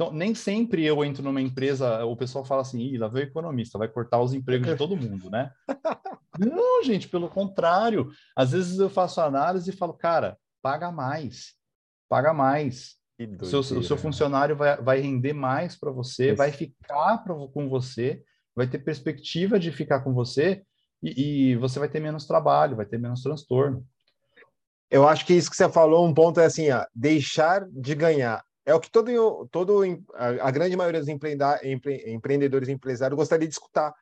Então, nem sempre eu entro numa empresa, o pessoal fala assim, Ih, lá veio o economista, vai cortar os empregos de todo mundo, né? Não, gente, pelo contrário. Às vezes eu faço análise e falo, cara, paga mais, paga mais. O seu, o seu, funcionário vai, vai render mais para você, Esse... vai ficar pra, com você, vai ter perspectiva de ficar com você e, e, você vai ter menos trabalho, vai ter menos transtorno. Eu acho que isso que você falou, um ponto é assim, ó, deixar de ganhar. É o que todo, todo a, grande maioria dos empre, empreendedores e empresários gostaria de escutar.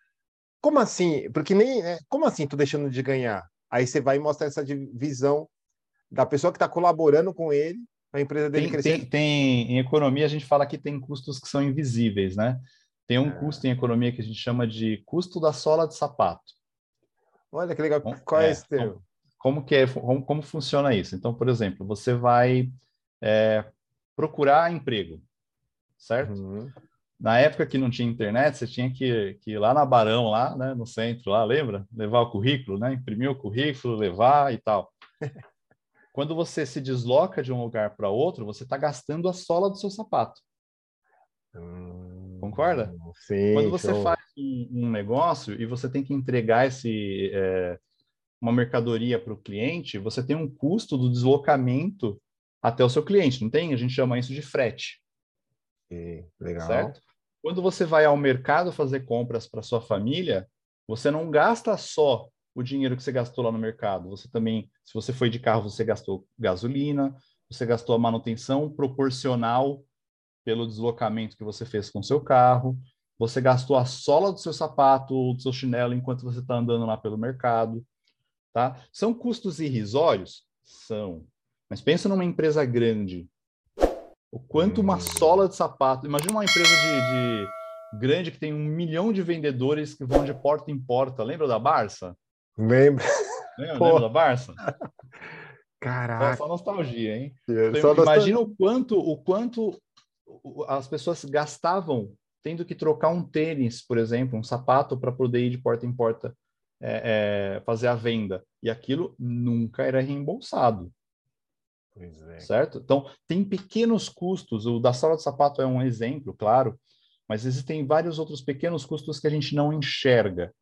Como assim? Porque nem. É, como assim tu deixando de ganhar? Aí você vai mostrar essa visão da pessoa que está colaborando com ele, a empresa dele tem, crescer. Tem, tem, em economia, a gente fala que tem custos que são invisíveis, né? Tem um é. custo em economia que a gente chama de custo da sola de sapato. Olha que legal. Qual é, é esse termo? Como, como, que é, como, como, funciona isso? Então, por exemplo, você vai é, procurar emprego, certo? Uhum. Na época que não tinha internet, você tinha que, que ir lá na Barão, lá né, no centro, lá, lembra? Levar o currículo, né? Imprimir o currículo, levar e tal. Quando você se desloca de um lugar para outro, você está gastando a sola do seu sapato. Hum, Concorda? Sim, Quando você show. faz um, um, negócio e você tem que entregar esse, é, uma mercadoria para o cliente, você tem um custo do deslocamento até o seu cliente, não tem? A gente chama isso de frete. Sim, legal. Certo? Quando você vai ao mercado fazer compras para sua família, você não gasta só o dinheiro que você gastou lá no mercado. Você também, se você foi de carro, você gastou gasolina, você gastou a manutenção proporcional pelo deslocamento que você fez com o seu carro, você gastou a sola do seu sapato ou do seu chinelo enquanto você está andando lá pelo mercado, tá? São custos irrisórios? São. Mas pensa numa empresa grande o quanto uma hum. sola de sapato. Imagina uma empresa de, de, grande que tem um milhão de vendedores que vão de porta em porta. Lembra da Barça? Lembra. Lembra, lembra da Barça? Caraca. Só nostalgia, hein? É, então, imagina o quanto, o quanto as pessoas gastavam tendo que trocar um tênis, por exemplo, um sapato para poder ir de porta em porta é, é, fazer a venda. E aquilo nunca era reembolsado. É. Certo? Então, tem pequenos custos. O da sala de sapato é um exemplo, claro, mas existem vários outros pequenos custos que a gente não enxerga.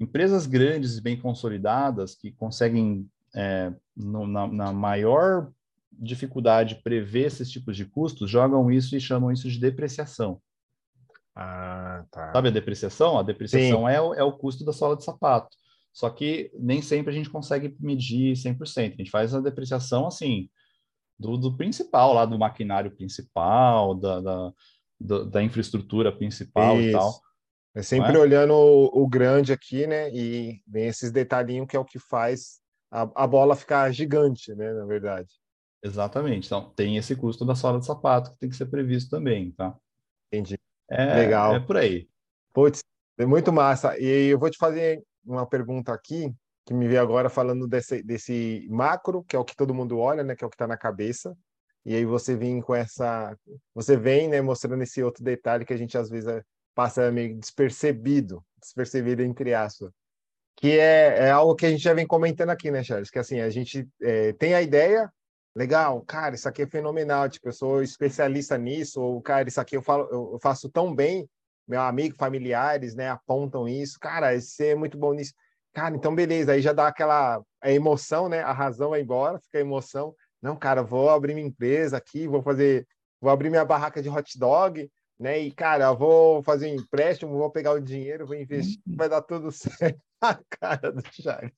Empresas grandes e bem consolidadas que conseguem, é, no, na, na maior dificuldade prever esses tipos de custos, jogam isso e chamam isso de depreciação. Ah, tá. Sabe a depreciação? A depreciação é o, é o custo da sola de sapato. Só que nem sempre a gente consegue medir 100%. A gente faz a depreciação assim, do, do principal, lá do maquinário principal, da, da, da, infraestrutura principal Isso. e tal. É sempre é? olhando o, o, grande aqui, né? E vem esses detalhinhos que é o que faz a, a bola ficar gigante, né? Na verdade. Exatamente. Então, tem esse custo da sola de sapato que tem que ser previsto também, tá? Entendi. É, Legal. É por aí. Putz, é muito massa. E eu vou te fazer uma pergunta aqui que me veio agora falando desse, desse macro, que é o que todo mundo olha, né, que é o que está na cabeça, e aí você vem com essa, você vem, né, mostrando esse outro detalhe que a gente às vezes passa meio despercebido, despercebido entre aspas, que é, é algo que a gente já vem comentando aqui, né, Charles, que assim, a gente é, tem a ideia, legal, cara, isso aqui é fenomenal, tipo, eu sou especialista nisso, ou, cara, isso aqui eu, falo, eu faço tão bem, meu amigo, familiares, né, apontam isso, cara, você é muito bom nisso, Cara, então beleza, aí já dá aquela a emoção, né? A razão vai embora, fica a emoção. Não, cara, vou abrir minha empresa aqui, vou fazer, vou abrir minha barraca de hot dog, né? E cara, vou fazer um empréstimo, vou pegar o dinheiro, vou investir, uhum. vai dar tudo certo. A cara do Charles.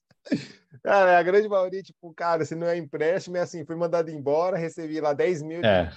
Cara, a grande maioria, tipo, cara, se não é empréstimo, é assim, fui mandado embora, recebi lá 10 mil. É.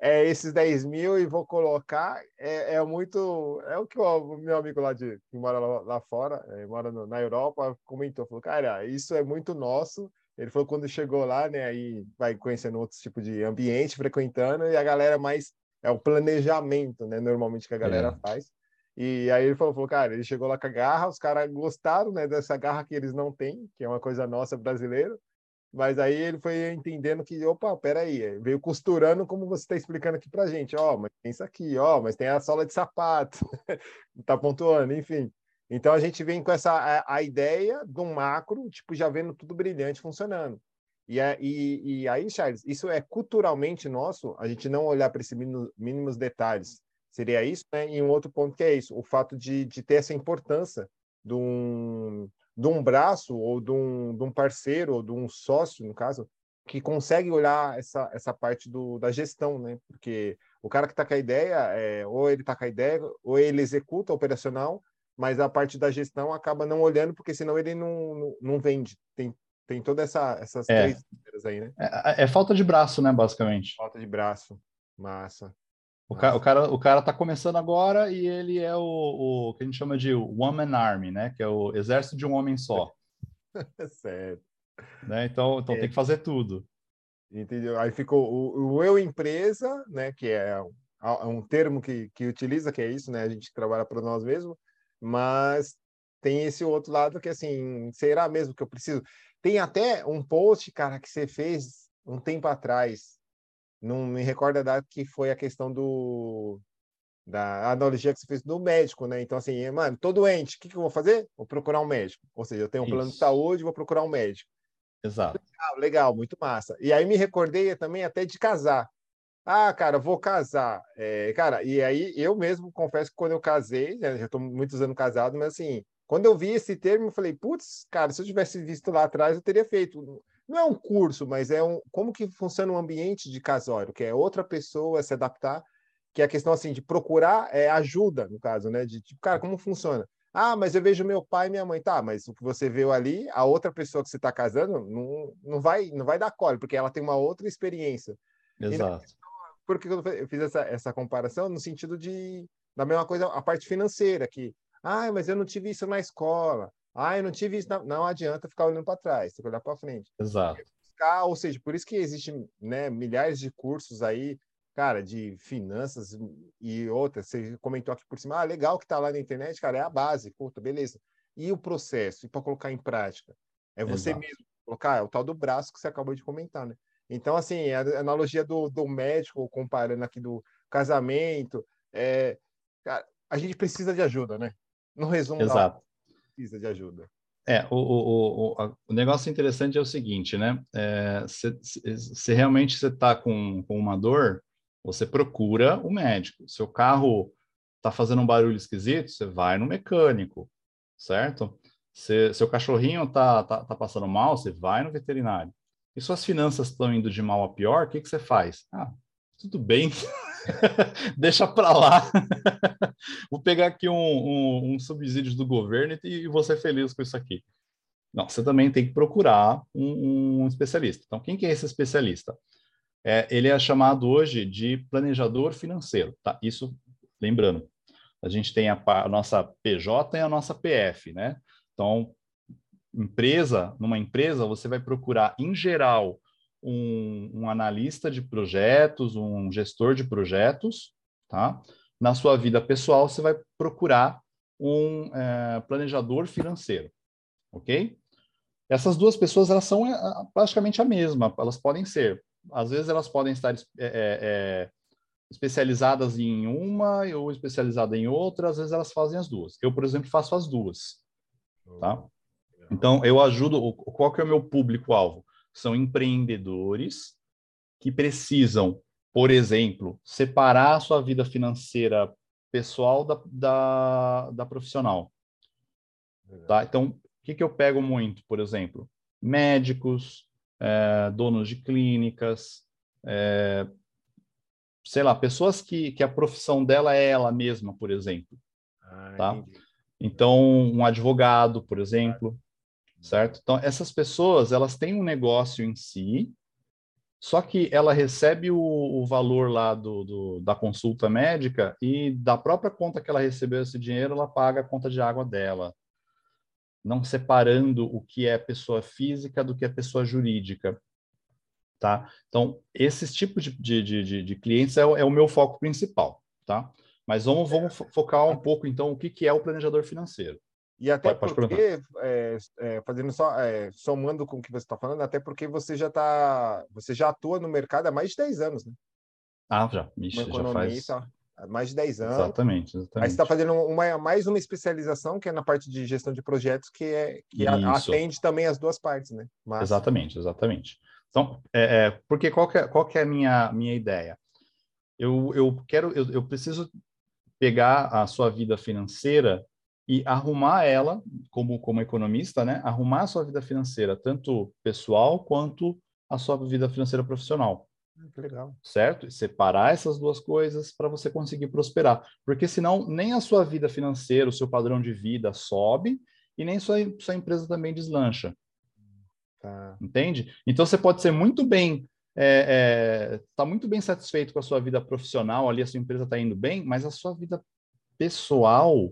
é esses 10 mil e vou colocar. É, é muito. É o que o meu amigo lá de que mora lá, lá fora, é, mora no, na Europa, comentou. Falou, cara, isso é muito nosso. Ele falou quando chegou lá, né? Aí vai conhecendo outros tipos de ambiente, frequentando, e a galera mais. É o planejamento, né? Normalmente que a galera é. faz. E aí ele falou, falou, cara, ele chegou lá com a garra, os caras gostaram, né, dessa garra que eles não têm, que é uma coisa nossa brasileira. Mas aí ele foi entendendo que, opa, peraí, veio costurando como você está explicando aqui para gente. Ó, oh, mas tem isso aqui, ó, oh, mas tem a sola de sapato, está pontuando, enfim. Então a gente vem com essa a, a, ideia de um macro, tipo, já vendo tudo brilhante funcionando. E, é, e, e aí, Charles, isso é culturalmente nosso, a gente não olhar para esses mínimos detalhes. Seria isso, né? E um outro ponto que é isso, o fato de, de ter essa importância de um, de um braço ou de um, de um parceiro ou de um sócio, no caso, que consegue olhar essa, essa parte do, da gestão, né? Porque o cara que está com a ideia, é, ou ele está com a ideia, ou ele executa operacional, mas a parte da gestão acaba não olhando, porque senão ele não, não, não vende. Tem, tem todas essa, essas é. três aí, né? É, é, falta de braço, né, basicamente. Falta de braço. Massa. O, ca, o, cara, o cara tá começando agora e ele é o, o que a gente chama de Woman Army, né? Que é o exército de um homem só. certo. Né? Então, então é. tem que fazer tudo. Entendeu? Aí ficou o, o eu empresa, né? Que é um, um termo que, que utiliza, que é isso, né? A gente trabalha para nós mesmos, mas tem esse outro lado que assim, será mesmo que eu preciso? Tem até um post, cara, que você fez um tempo atrás, não me recordo a data que foi a questão do da analogia que você fez do médico, né? Então, assim, mano, tô doente, o que, que eu vou fazer? Vou procurar um médico. Ou seja, eu tenho um Isso. plano de saúde, vou procurar um médico. Exato. Legal, legal, muito massa. E aí me recordei também até de casar. Ah, cara, vou casar. É, cara, e aí eu mesmo confesso que quando eu casei, né, já estou muitos anos casado, mas assim, quando eu vi esse termo, eu falei, putz, cara, se eu tivesse visto lá atrás, eu teria feito não é um curso, mas é um como que funciona um ambiente de casório, que é outra pessoa se adaptar, que é a questão assim de procurar é, ajuda, no caso, né? De tipo, cara, como funciona? Ah, mas eu vejo meu pai e minha mãe, tá? Mas o que você viu ali, a outra pessoa que você está casando não, não vai não vai dar colo, porque ela tem uma outra experiência. Exato. Por que eu fiz essa, essa comparação no sentido de da mesma coisa a parte financeira que, ah, mas eu não tive isso na escola. Ah, eu não tive isso. Não, não adianta ficar olhando para trás, tem que olhar para frente. Exato. Buscar, ou seja, por isso que existem né, milhares de cursos aí, cara, de finanças e outras. Você comentou aqui por cima, ah, legal que está lá na internet, cara, é a base, puta, beleza. E o processo, e para colocar em prática? É você Exato. mesmo colocar, é o tal do braço que você acabou de comentar, né? Então, assim, a analogia do, do médico, comparando aqui do casamento, é, cara, a gente precisa de ajuda, né? No resumo, Exato precisa de ajuda. É, o, o, o, o negócio interessante é o seguinte, né? É, se, se, realmente você está com, com uma dor, você procura o médico. Seu carro está fazendo um barulho esquisito, você vai no mecânico, certo? Se, seu cachorrinho está tá, tá passando mal, você vai no veterinário. E suas finanças estão indo de mal a pior, o que, que você faz? Ah, tudo bem, deixa para lá. Vou pegar aqui um, um, um subsídio do governo e, e vou ser feliz com isso aqui. Não, você também tem que procurar um, um especialista. Então, quem que é esse especialista? É, ele é chamado hoje de planejador financeiro, tá? Isso, lembrando, a gente tem a, a nossa PJ e a nossa PF, né? Então, empresa, numa empresa, você vai procurar, em geral, um, um analista de projetos, um gestor de projetos, tá? Na sua vida pessoal, você vai procurar um é, planejador financeiro, ok? Essas duas pessoas, elas são é, praticamente a mesma, elas podem ser. Às vezes, elas podem estar é, é, é especializadas em uma ou especializada em outra, às vezes elas fazem as duas. Eu, por exemplo, faço as duas, tá? Então, eu ajudo, qual que é o meu público-alvo? São empreendedores que precisam, por exemplo, separar a sua vida financeira pessoal da, da, da profissional. Tá? Então, o que, que eu pego muito, por exemplo? Médicos, é, donos de clínicas, é, sei lá, pessoas que, que a profissão dela é ela mesma, por exemplo. Ah, tá? Então, um advogado, por exemplo, certo? Então, essas pessoas, elas têm um negócio em si, Só que ela recebe o, o valor lá do, do, da consulta médica e da própria conta que ela recebeu esse dinheiro, ela paga a conta de água dela. Não separando o que é pessoa física do que é pessoa jurídica. Tá? Então, esses tipos de, de, de, de clientes é o, é o meu foco principal. Tá? Mas vamos, vamos focar um pouco, então, o que, que é o planejador financeiro. E até pode, pode porque, é, é, fazendo só, é, somando com o que você está falando, até porque você já tá, você já atua no mercado há mais de 10 anos, né? Ah, já. Ixi, já faz... há mais de 10 anos. Exatamente, exatamente. Aí você está fazendo uma, mais uma especialização, que é na parte de gestão de projetos, que, é, que atende também as duas partes, né? Mas... Exatamente, exatamente. Então, é, é, porque qual que é, qual que é a minha, minha ideia? Eu, eu quero, eu, eu preciso pegar a sua vida financeira e arrumar ela, como, como economista, né? Arrumar a sua vida financeira, tanto pessoal quanto a sua vida financeira profissional. Ah, que legal. Certo? separar essas duas coisas para você conseguir prosperar. Porque senão nem a sua vida financeira, o seu padrão de vida sobe e nem sua, sua empresa também deslancha. Tá. Entende? Então você pode ser muito bem está é, é, tá muito bem satisfeito com a sua vida profissional, ali a sua empresa está indo bem, mas a sua vida pessoal,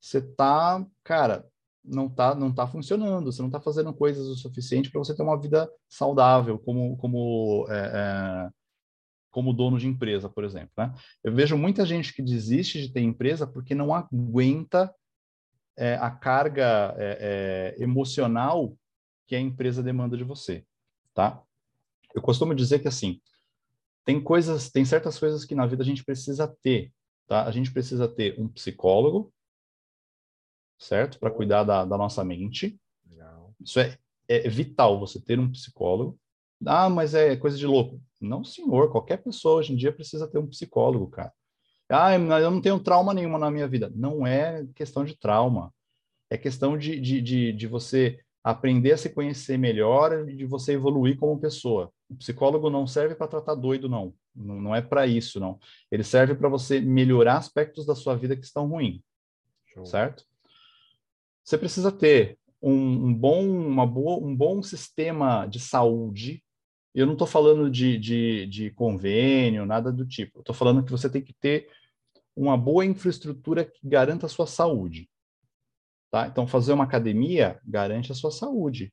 você está, cara, não está não tá funcionando, você não está fazendo coisas o suficiente para você ter uma vida saudável, como, como, é, é, como dono de empresa, por exemplo. Né? Eu vejo muita gente que desiste de ter empresa porque não aguenta é, a carga é, emocional que a empresa demanda de você, tá? Eu costumo dizer que assim, tem coisas, tem certas coisas que na vida a gente precisa ter, tá? A gente precisa ter um psicólogo, certo? Para cuidar da, da, nossa mente. Legal. Isso é, é vital, você ter um psicólogo. Ah, mas é coisa de louco. Não, senhor, qualquer pessoa hoje em dia precisa ter um psicólogo, cara. Ah, eu não tenho trauma nenhuma na minha vida. Não é questão de trauma. É questão de, de, de, de você aprender a se conhecer melhor e de você evoluir como pessoa. O psicólogo não serve para tratar doido, não. Não, não é para isso, não. Ele serve para você melhorar aspectos da sua vida que estão ruins, certo? Você precisa ter um, um, bom, uma boa, um bom sistema de saúde. Eu não estou falando de, de, de convênio, nada do tipo. Estou falando que você tem que ter uma boa infraestrutura que garanta a sua saúde. Tá? Então, fazer uma academia garante a sua saúde,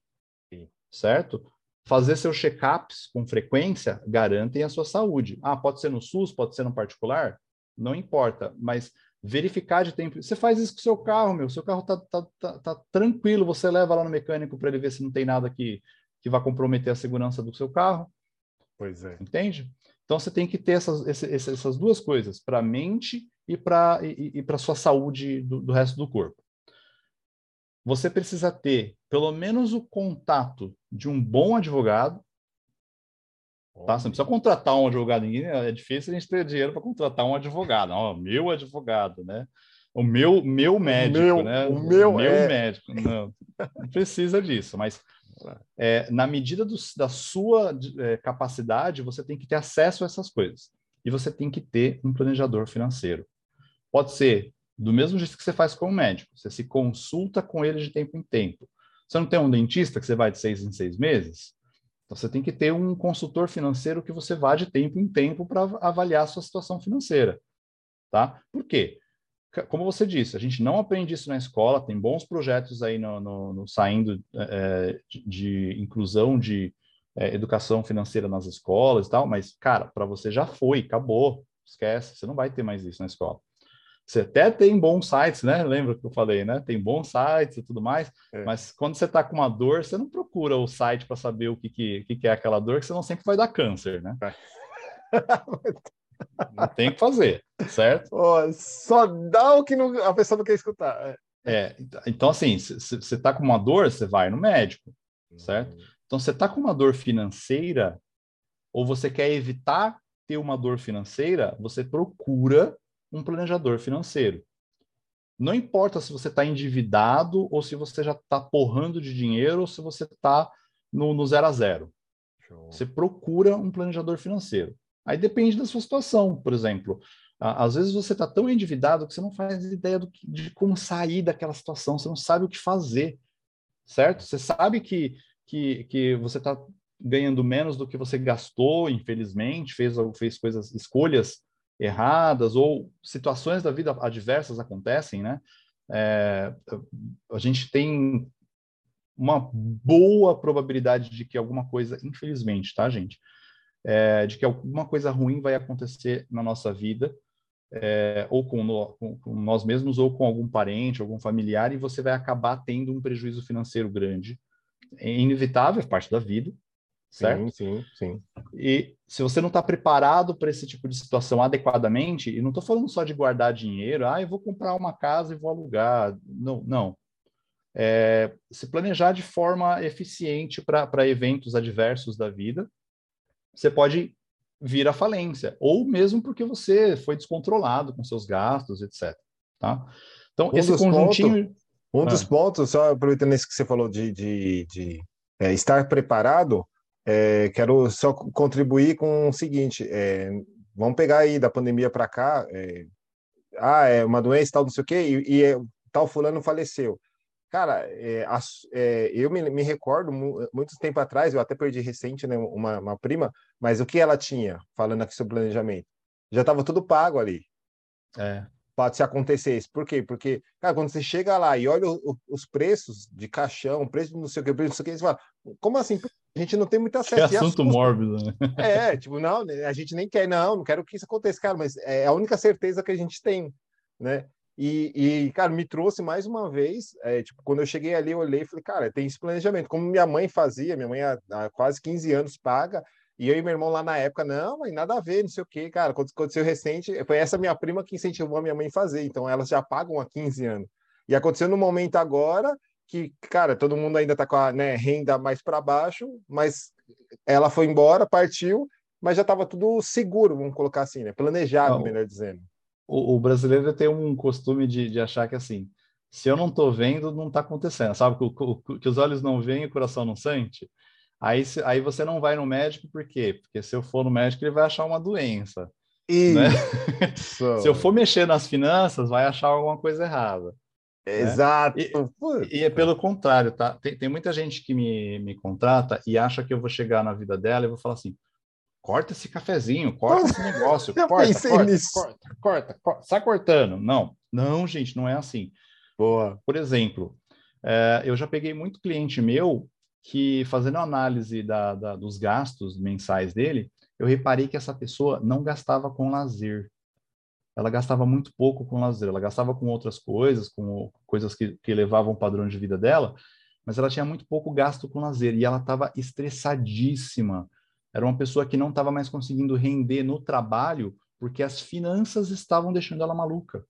certo? Fazer seus check-ups com frequência garantem a sua saúde. Ah, pode ser no SUS, pode ser no particular? Não importa, mas verificar de tempo. Você faz isso com o seu carro, meu. Seu carro tá, tá, tá, tá tranquilo, você leva lá no mecânico para ele ver se não tem nada que, que vai comprometer a segurança do seu carro. Pois é. Entende? Então você tem que ter essas, essas duas coisas, para a mente e para e, e para sua saúde do, do resto do corpo você precisa ter pelo menos o contato de um bom advogado. Tá? Você não precisa contratar um advogado, é difícil a gente ter dinheiro para contratar um advogado. Não, meu advogado, né? O meu, meu médico, meu, né? O meu, meu é... médico. Não, não precisa disso, mas é, na medida do, da sua é, capacidade, você tem que ter acesso a essas coisas. E você tem que ter um planejador financeiro. Pode ser do mesmo jeito que você faz com o médico, você se consulta com ele de tempo em tempo. Você não tem um dentista que você vai de seis em seis meses? Então você tem que ter um consultor financeiro que você vá de tempo em tempo para avaliar a sua situação financeira. Tá? Por quê? Como você disse, a gente não aprende isso na escola, tem bons projetos aí no, no, no saindo é, de, de, inclusão de é, educação financeira nas escolas e tal, mas, cara, para você já foi, acabou, esquece, você não vai ter mais isso na escola. Você até tem bons sites, né? Lembra que eu falei, né? Tem bons sites e tudo mais, é. mas quando você está com uma dor, você não procura o site para saber o que, que, que, é aquela dor, que senão sempre vai dar câncer, né? não tem o que fazer, certo? Oh, só dá o que não, a pessoa não quer escutar. É, é então assim, se você está com uma dor, você vai no médico, certo? Uhum. Então, você está com uma dor financeira, ou você quer evitar ter uma dor financeira, você procura um planejador financeiro. Não importa se você está endividado ou se você já está porrando de dinheiro ou se você está no, no zero a zero. Show. Você procura um planejador financeiro. Aí depende da sua situação, por exemplo. Às vezes você está tão endividado que você não faz ideia do de como sair daquela situação, você não sabe o que fazer, certo? Você sabe que, que, que você está ganhando menos do que você gastou, infelizmente, fez, fez coisas, escolhas erradas ou situações da vida adversas acontecem, né? É, a gente tem uma boa probabilidade de que alguma coisa, infelizmente, tá, gente? É, de que alguma coisa ruim vai acontecer na nossa vida, é, ou com, no, com, com, nós mesmos, ou com algum parente, algum familiar, e você vai acabar tendo um prejuízo financeiro grande. É inevitável, é parte da vida, certo? Sim, sim, sim. E se você não está preparado para esse tipo de situação adequadamente, e não estou falando só de guardar dinheiro, ah, eu vou comprar uma casa e vou alugar. Não, não. É, se planejar de forma eficiente para eventos adversos da vida, você pode vir à falência, ou mesmo porque você foi descontrolado com seus gastos, etc. Tá? Então, um esse conjuntinho. Pontos, um ah. dos pontos, só aproveitando isso que você falou de, de, de é, estar preparado, é, quero só contribuir com o seguinte: é, vamos pegar aí da pandemia para cá, é, ah, é uma doença, tal, não sei o quê, e, e é, tal fulano faleceu. Cara, é, é, eu me, me, recordo, muito tempo atrás, eu até perdi recente né, uma, uma, prima, mas o que ela tinha, falando aqui sobre planejamento? Já estava tudo pago ali. É. Pode se acontecesse. Por quê? Porque, cara, quando você chega lá e olha o, o, os preços de caixão, preço não sei o que, preço não sei o que, você fala, como assim? A gente não tem muito acesso. Que assunto mórbido, né? É, tipo, não, a gente nem quer, não, não quero que isso aconteça, cara, mas é a única certeza que a gente tem, né? E, e, cara, me trouxe mais uma vez, é, tipo, quando eu cheguei ali, eu olhei e falei, cara, tem esse planejamento, como minha mãe fazia, minha mãe há, há, quase 15 anos paga, e eu e meu irmão lá na época, não, mas nada a ver, não sei o quê, cara, quando aconteceu recente, foi essa minha prima que incentivou a minha mãe a fazer, então elas já pagam há 15 anos. E aconteceu no momento agora que, cara, todo mundo ainda tá com a né, renda mais para baixo, mas ela foi embora, partiu, mas já estava tudo seguro, vamos colocar assim, né, planejado, não. melhor dizendo o, o brasileiro tem um costume de, de achar que assim, se eu não estou vendo, não está acontecendo, sabe? Que, que, os olhos não veem e o coração não sente. Aí, aí você não vai no médico, por quê? Porque se eu for no médico, ele vai achar uma doença. Né? se eu for mexer nas finanças, vai achar alguma coisa errada. Né? Exato. E, e, é pelo contrário, tá? Tem, tem muita gente que me, me contrata e acha que eu vou chegar na vida dela e vou falar assim: corta esse cafezinho, corta esse negócio, corta, corta, corta, corta, corta, sai cortando. Não, não, gente, não é assim. Boa. Por exemplo, é, eu já peguei muito cliente meu que, fazendo análise da, da, dos gastos mensais dele, eu reparei que essa pessoa não gastava com lazer. Ela gastava muito pouco com lazer, ela gastava com outras coisas, com coisas que, que elevavam o padrão de vida dela, mas ela tinha muito pouco gasto com lazer e ela estava estressadíssima era uma pessoa que não estava mais conseguindo render no trabalho porque as finanças estavam deixando ela maluca.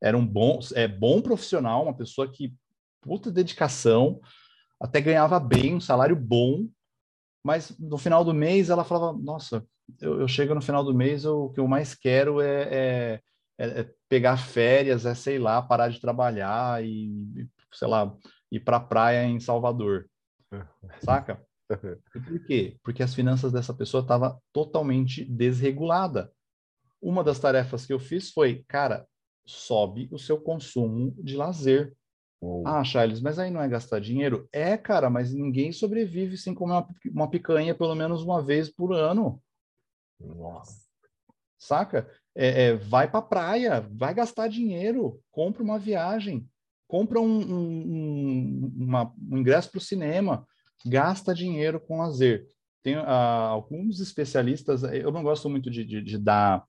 Era um bom, é bom profissional, uma pessoa que puta dedicação, até ganhava bem, um salário bom, mas no final do mês ela falava: Nossa, eu, eu chego no final do mês, eu, o que eu mais quero é, é, é, é pegar férias, é sei lá, parar de trabalhar e, sei lá, ir para a praia em Salvador. Saca? E por quê? Porque as finanças dessa pessoa estavam totalmente desregulada. Uma das tarefas que eu fiz foi, cara, sobe o seu consumo de lazer. Ah, Charles, mas aí não é gastar dinheiro? É, cara, mas ninguém sobrevive sem comer uma, uma picanha pelo menos uma vez por ano. Nossa. Saca? É, é, vai para praia, vai gastar dinheiro, compra uma viagem, compra um, um, um, uma, um ingresso para o cinema, gasta dinheiro com lazer. Tem uh, alguns especialistas, eu não gosto muito de, de, de dar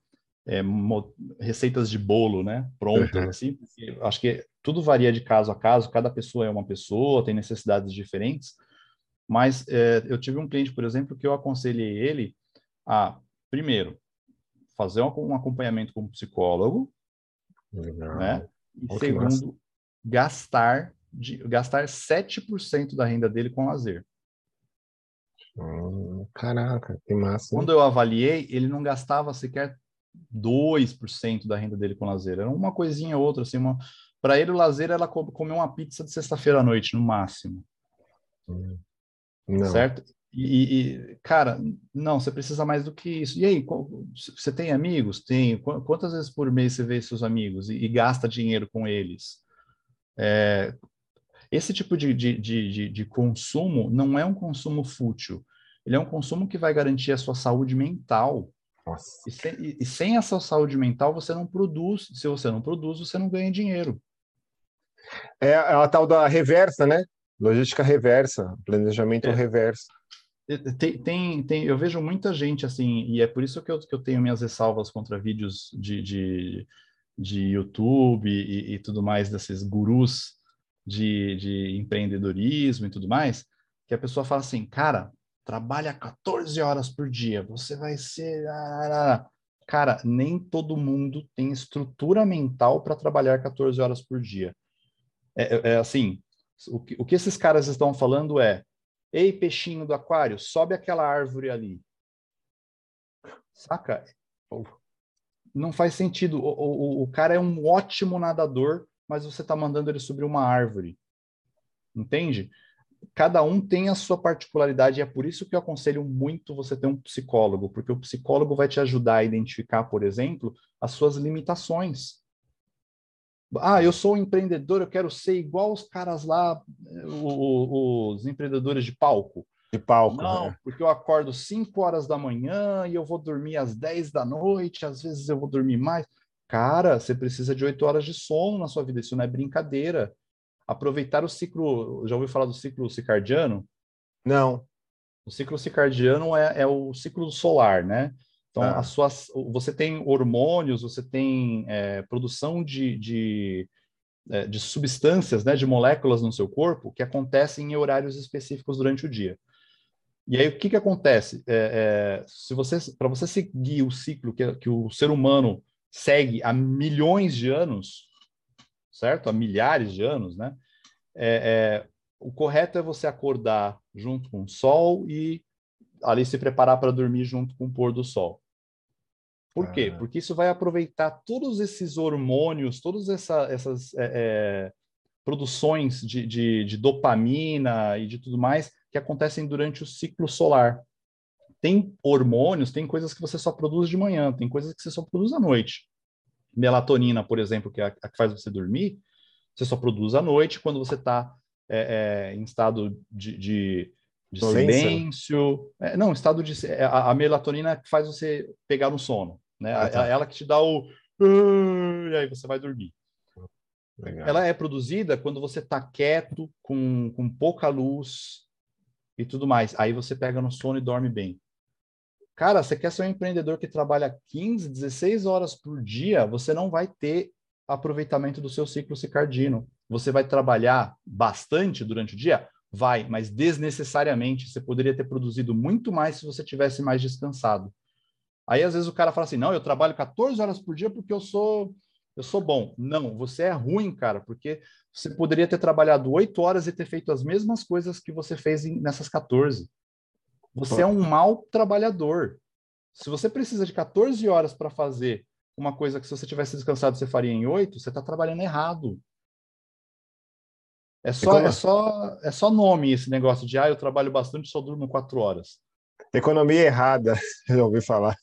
é, receitas de bolo, né, prontas, uhum. assim, acho que tudo varia de caso a caso, cada pessoa é uma pessoa, tem necessidades diferentes, mas é, eu tive um cliente, por exemplo, que eu aconselhei ele a, primeiro, fazer um, um acompanhamento com um psicólogo, né, e segundo, gastar de gastar 7% da renda dele com lazer. Hum, caraca, que massa. Quando eu avaliei, ele não gastava sequer 2% da renda dele com lazer. Era uma coisinha ou outra, assim, uma... para ele o lazer era comer uma pizza de sexta-feira à noite, no máximo. Não. Certo? E, e, cara, não, você precisa mais do que isso. E aí, você tem amigos? Tem. Quantas vezes por mês você vê seus amigos e, e gasta dinheiro com eles? É, esse tipo de, de, de, de, consumo não é um consumo fútil. ele é um consumo que vai garantir a sua saúde mental. E sem, e, e sem essa saúde mental, você não produz. Se você não produz, você não ganha dinheiro. É a tal da reversa, né? Logística reversa, planejamento é. reverso. Tem, tem, tem, eu vejo muita gente assim, e é por isso que eu, que eu tenho minhas ressalvas contra vídeos de, de, de YouTube e, e tudo mais, desses gurus de, de empreendedorismo e tudo mais, que a pessoa fala assim, cara, trabalha 14 horas por dia, você vai ser. Cara, nem todo mundo tem estrutura mental para trabalhar 14 horas por dia. É, é, é assim, o que, o que esses caras estão falando é: ei, peixinho do aquário, sobe aquela árvore ali. Saca? Não faz sentido. O, o, o cara é um ótimo nadador, mas você está mandando ele subir uma árvore. Entende? Cada um tem a sua particularidade, e é por isso que eu aconselho muito você ter um psicólogo, porque o psicólogo vai te ajudar a identificar, por exemplo, as suas limitações. Ah, eu sou um empreendedor, eu quero ser igual os caras lá, os, os empreendedores de palco. De palco. Não, é. porque eu acordo 5 horas da manhã e eu vou dormir às 10 da noite, às vezes eu vou dormir mais. Cara, você precisa de 8 horas de sono na sua vida, isso não é brincadeira. Aproveitar o ciclo, já ouviu falar do ciclo circadiano? Não. O ciclo circadiano é, é o ciclo solar, né? Então, ah. as suas, você tem hormônios, você tem é, produção de, de, é, de, substâncias, né, de moléculas no seu corpo que acontecem em horários específicos durante o dia. E aí, o que, que acontece? É, é se você, para você seguir o ciclo que, que o ser humano segue há milhões de anos, certo? Há milhares de anos, né? É, é, o correto é você acordar junto com o sol e ali se preparar para dormir junto com o pôr do sol. Por quê? Ah. Porque isso vai aproveitar todos esses hormônios, todas essa, essas é, é, produções de, de, de, dopamina e de tudo mais que acontecem durante o ciclo solar. Tem hormônios, tem coisas que você só produz de manhã, tem coisas que você só produz à noite. Melatonina, por exemplo, que é a, a que faz você dormir, você só produz à noite quando você está é, é, em estado de, de de silêncio. É, não, estado de. É, a, a, melatonina que faz você pegar no sono. Né? Ah, tá. Ela que te dá o. E aí você vai dormir. Legal. Ela é produzida quando você está quieto, com, com pouca luz e tudo mais. Aí você pega no sono e dorme bem. Cara, você quer ser um empreendedor que trabalha 15, 16 horas por dia, você não vai ter aproveitamento do seu ciclo circadiano. Você vai trabalhar bastante durante o dia? Vai, mas desnecessariamente. Você poderia ter produzido muito mais se você tivesse mais descansado. Aí às vezes o cara fala assim: "Não, eu trabalho 14 horas por dia porque eu sou eu sou bom". Não, você é ruim, cara, porque você poderia ter trabalhado 8 horas e ter feito as mesmas coisas que você fez nessas 14. Você é um mau trabalhador. Se você precisa de 14 horas para fazer uma coisa que se você tivesse descansado você faria em 8, você está trabalhando errado. É só, é, só, é só nome esse negócio de ah, eu trabalho bastante só durmo 4 horas. Economia errada, já ouvi falar.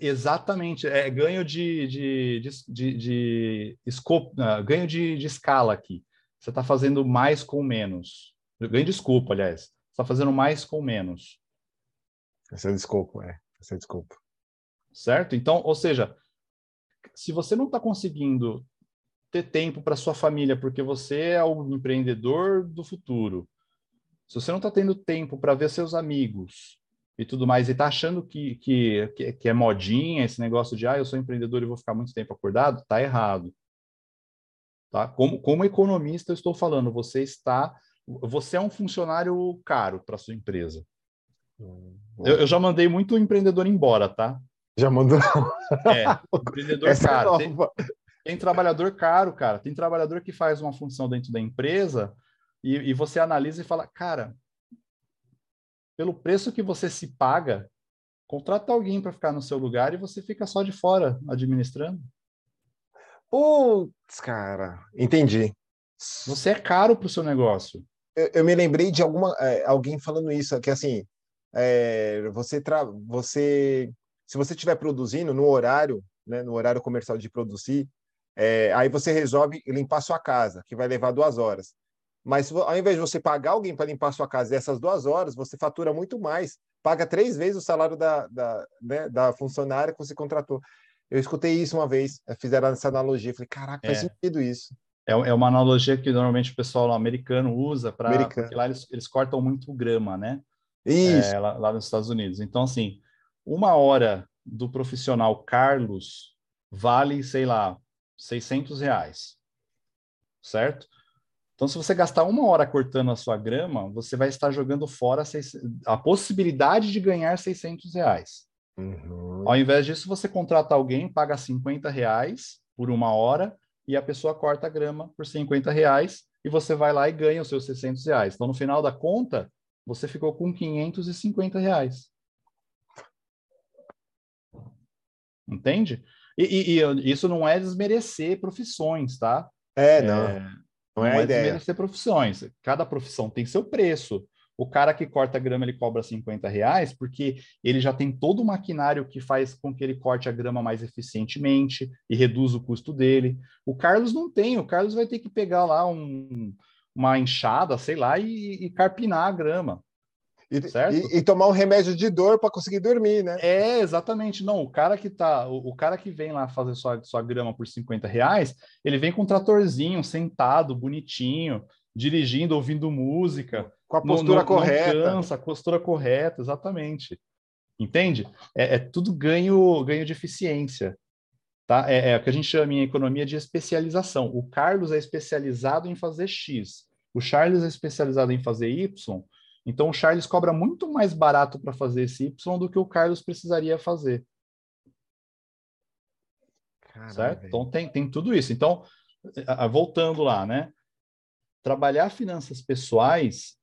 Exatamente, é ganho de, de, de, de, de escopo, uh, ganho de, de escala aqui. Você está fazendo mais com menos. Ganho de escopo, aliás. Você está fazendo mais com menos. Esse é desculpa, é. Esse é desculpa. Certo? Então, ou seja, se você não está conseguindo ter tempo para sua família porque você é o empreendedor do futuro, se você não está tendo tempo para ver seus amigos, e tudo mais, e tá achando que, que, que é modinha esse negócio de, ah, eu sou empreendedor e vou ficar muito tempo acordado, tá errado. Tá? Como, como economista, eu estou falando, você está, você é um funcionário caro para sua empresa. Eu, eu, já mandei muito empreendedor embora, tá? Já mandou? É, empreendedor Essa é caro. É tem, tem, trabalhador caro, cara. Tem trabalhador que faz uma função dentro da empresa e, e você analisa e fala, cara, pelo preço que você se paga, contrata alguém para ficar no seu lugar e você fica só de fora administrando. Putz, cara, entendi. Você é caro para o seu negócio. Eu, eu, me lembrei de alguma é, alguém falando isso, que assim, é, você, tra você se você estiver produzindo no horário, né, no horário comercial de produzir, é, aí você resolve limpar sua casa, que vai levar duas horas. Mas ao invés de você pagar alguém para limpar sua casa essas duas horas, você fatura muito mais. Paga três vezes o salário da, da, né, da funcionária que você contratou. Eu escutei isso uma vez, fizeram essa analogia. Falei, caraca, faz é. sentido isso. É, é uma analogia que normalmente o pessoal americano usa para. Porque lá eles, eles cortam muito grama, né? Isso. É, lá, lá nos Estados Unidos. Então, assim, uma hora do profissional Carlos vale, sei lá, 600 reais, certo? Então, se você gastar uma hora cortando a sua grama, você vai estar jogando fora a possibilidade de ganhar 600 reais. Uhum. Ao invés disso, você contrata alguém, paga 50 reais por uma hora e a pessoa corta a grama por 50 reais e você vai lá e ganha os seus 600 reais. Então, no final da conta, você ficou com 550 reais. Entende? E, e, e, isso não é desmerecer profissões, tá? É, não. É, não, é, não é desmerecer profissões. Cada profissão tem seu preço. O cara que corta grama, ele cobra 50 reais porque ele já tem todo o maquinário que faz com que ele corte a grama mais eficientemente e reduz o custo dele. O Carlos não tem, o Carlos vai ter que pegar lá um, uma enxada, sei lá, e, e carpinar a grama. E, e, e, tomar um remédio de dor para conseguir dormir, né? É, exatamente. Não, o cara que tá, o, o, cara que vem lá fazer sua, sua grama por 50 reais, ele vem com um tratorzinho, sentado, bonitinho, dirigindo, ouvindo música. Com a postura não, correta. Não cansa, a postura correta, exatamente. Entende? É, é tudo ganho, ganho de eficiência. Tá? É, é o que a gente chama em economia de especialização. O Carlos é especializado em fazer X. O Charles é especializado em fazer Y então o Charles cobra muito mais barato para fazer esse Y do que o Carlos precisaria fazer. Caramba, certo? Então tem, tem tudo isso. Então, voltando lá, né? Trabalhar finanças pessoais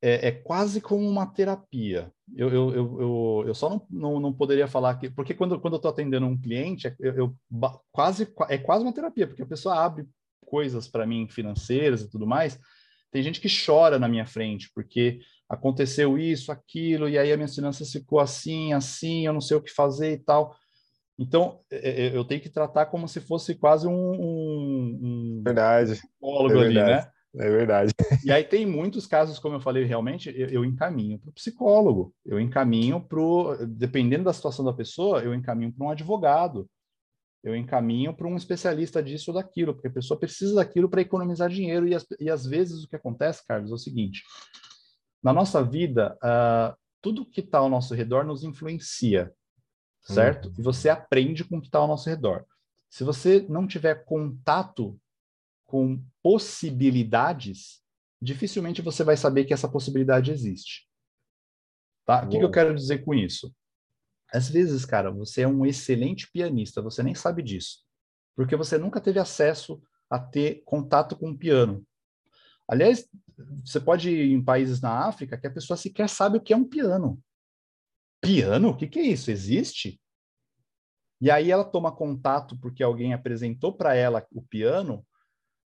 é, é quase como uma terapia. Eu, eu, eu, eu, só não, não, não, poderia falar que. Porque quando, quando eu estou atendendo um cliente, é, eu, eu, quase, é quase uma terapia, porque a pessoa abre coisas para mim financeiras e tudo mais. Tem gente que chora na minha frente, porque aconteceu isso, aquilo, e aí a minha finança ficou assim, assim, eu não sei o que fazer e tal. Então, é, é, eu tenho que tratar como se fosse quase um, um, um verdade. psicólogo é verdade. ali, né? É verdade. E aí tem muitos casos, como eu falei, realmente, eu, eu encaminho para o psicólogo, eu encaminho para. Dependendo da situação da pessoa, eu encaminho para um advogado, eu encaminho para um especialista disso ou daquilo, porque a pessoa precisa daquilo para economizar dinheiro. E, as, e às vezes o que acontece, Carlos, é o seguinte: na nossa vida, uh, tudo que está ao nosso redor nos influencia, certo? Uhum. E você aprende com o que está ao nosso redor. Se você não tiver contato com possibilidades, dificilmente você vai saber que essa possibilidade existe. Tá? O que, que eu quero dizer com isso? Às vezes, cara, você é um excelente pianista, você nem sabe disso, porque você nunca teve acesso a ter contato com o piano. Aliás, você pode ir em países na África que a pessoa sequer sabe o que é um piano. Piano? O que, que é isso? Existe? E aí ela toma contato porque alguém apresentou para ela o piano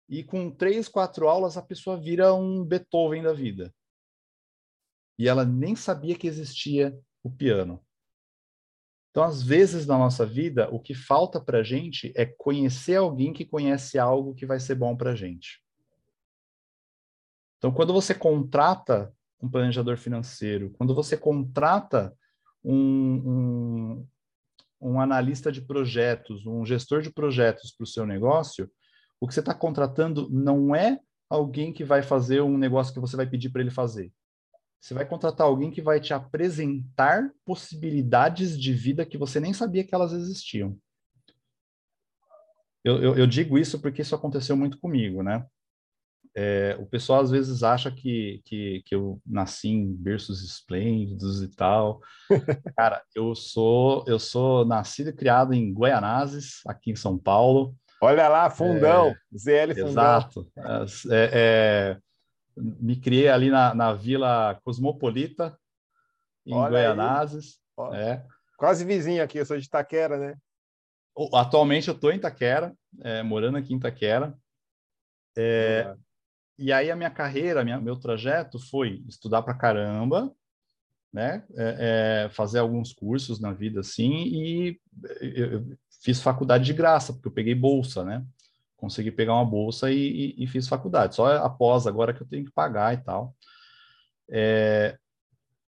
e com três, quatro aulas a pessoa vira um Beethoven da vida. E ela nem sabia que existia o piano. Então, às vezes na nossa vida, o que falta para a gente é conhecer alguém que conhece algo que vai ser bom para gente. Então, quando você contrata um planejador financeiro, quando você contrata um, um, um analista de projetos, um gestor de projetos para o seu negócio, o que você está contratando não é alguém que vai fazer um negócio que você vai pedir para ele fazer. Você vai contratar alguém que vai te apresentar possibilidades de vida que você nem sabia que elas existiam. Eu, eu, eu digo isso porque isso aconteceu muito comigo, né? É, o pessoal às vezes acha que, que, que eu nasci em berços esplêndidos e tal. Cara, eu sou eu sou nascido e criado em Goianazes, aqui em São Paulo. Olha lá, fundão, é, ZL Fundão. Exato. É, é, me criei ali na, na Vila Cosmopolita, em Olha Goianazes. É. Quase vizinho aqui, eu sou de Itaquera, né? Atualmente eu estou em Itaquera, é, morando aqui em Itaquera. É, e aí a minha carreira, minha, meu trajeto foi estudar para caramba, né? É, é, fazer alguns cursos na vida assim e eu, fiz faculdade de graça porque eu peguei bolsa, né? consegui pegar uma bolsa e, e, e, fiz faculdade. Só após agora que eu tenho que pagar e tal. É,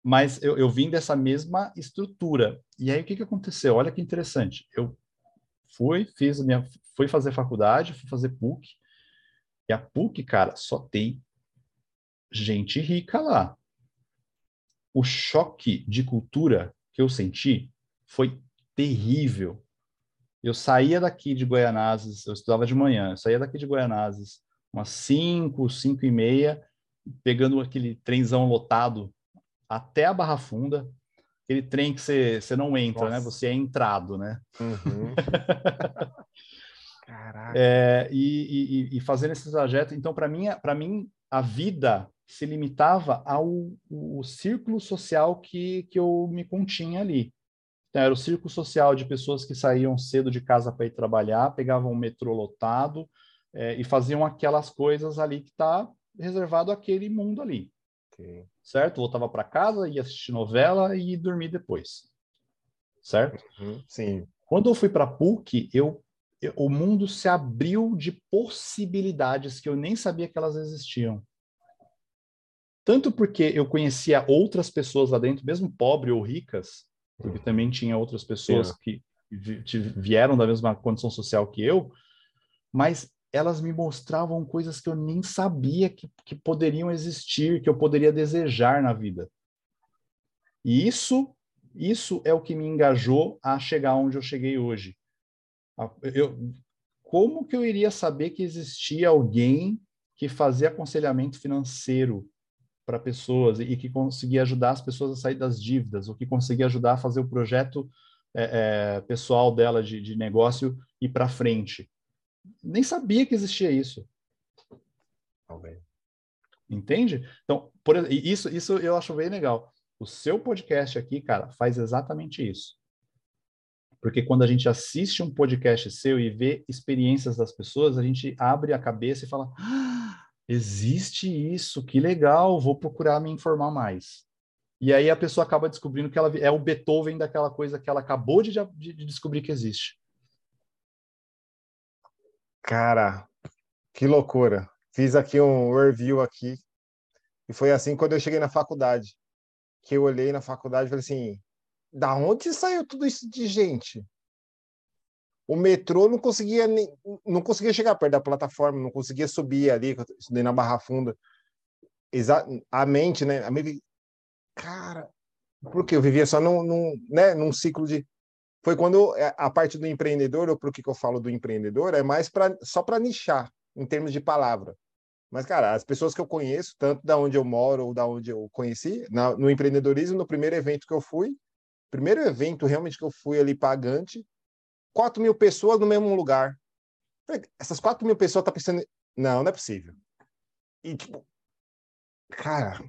mas eu, eu vim dessa mesma estrutura. E aí o que, que aconteceu? Olha que interessante. Eu fui, fiz minha, fui fazer faculdade, fui fazer PUC. E a PUC, cara, só tem gente rica lá. O choque de cultura que eu senti foi terrível. Eu saía daqui de Goianazes, eu estudava de manhã, eu saía daqui de Goianazes umas 5, 5 e meia, pegando aquele trenzão lotado até a Barra Funda, aquele trem que você, você não entra, né? Nossa. né? Você é entrado, né? Uhum. Caraca. É, e, e, e, fazendo esse trajeto, então, para mim, para mim, a vida se limitava ao, ao círculo social que, que eu me continha ali. Então, era o círculo social de pessoas que saíam cedo de casa para ir trabalhar, pegavam o metrô lotado é, e faziam aquelas coisas ali que está reservado àquele mundo ali. Okay. Certo? Voltava para casa, ia assistir novela e dormir depois. Certo? Uhum, sim. Quando eu fui para PUC, eu, eu, o mundo se abriu de possibilidades que eu nem sabia que elas existiam. Tanto porque eu conhecia outras pessoas lá dentro, mesmo pobres ou ricas, porque também tinha outras pessoas que vieram da mesma condição social que eu, mas elas me mostravam coisas que eu nem sabia que, que poderiam existir, que eu poderia desejar na vida. E isso, isso é o que me engajou a chegar onde eu cheguei hoje. Eu, como que eu iria saber que existia alguém que fazia aconselhamento financeiro para pessoas e que conseguia ajudar as pessoas a sair das dívidas, ou que conseguia ajudar a fazer o projeto é, é, pessoal dela de, de negócio ir para frente. Nem sabia que existia isso. Okay. Entende? Então, por, isso, isso eu acho bem legal. O seu podcast aqui, cara, faz exatamente isso. Porque quando a gente assiste um podcast seu e vê experiências das pessoas, a gente abre a cabeça e fala: ah, existe isso, que legal, vou procurar me informar mais. E aí a pessoa acaba descobrindo que ela é o Beethoven daquela coisa que ela acabou de, de, de descobrir que existe. Cara, que loucura. Fiz aqui um review aqui. E foi assim quando eu cheguei na faculdade. Que eu olhei na faculdade e falei assim: da onde saiu tudo isso de gente? O metrô não conseguia nem, não conseguia chegar perto da plataforma, não conseguia subir ali, estudei na Barra Funda. Exa a mente, né? A mente, cara, porque eu vivia só num, num, né, num ciclo de foi quando é, a parte do empreendedor, ou por que, que eu falo do empreendedor, é mais para só para nichar em termos de palavra. Mas, cara, as pessoas que eu conheço, tanto da onde eu moro ou da onde eu conheci, na, no empreendedorismo, no primeiro evento que eu fui, primeiro evento realmente que eu fui ali pagante, 4 mil pessoas no mesmo lugar. Essas 4 mil pessoas estão tá pensando. Não, não é possível. E, tipo, cara,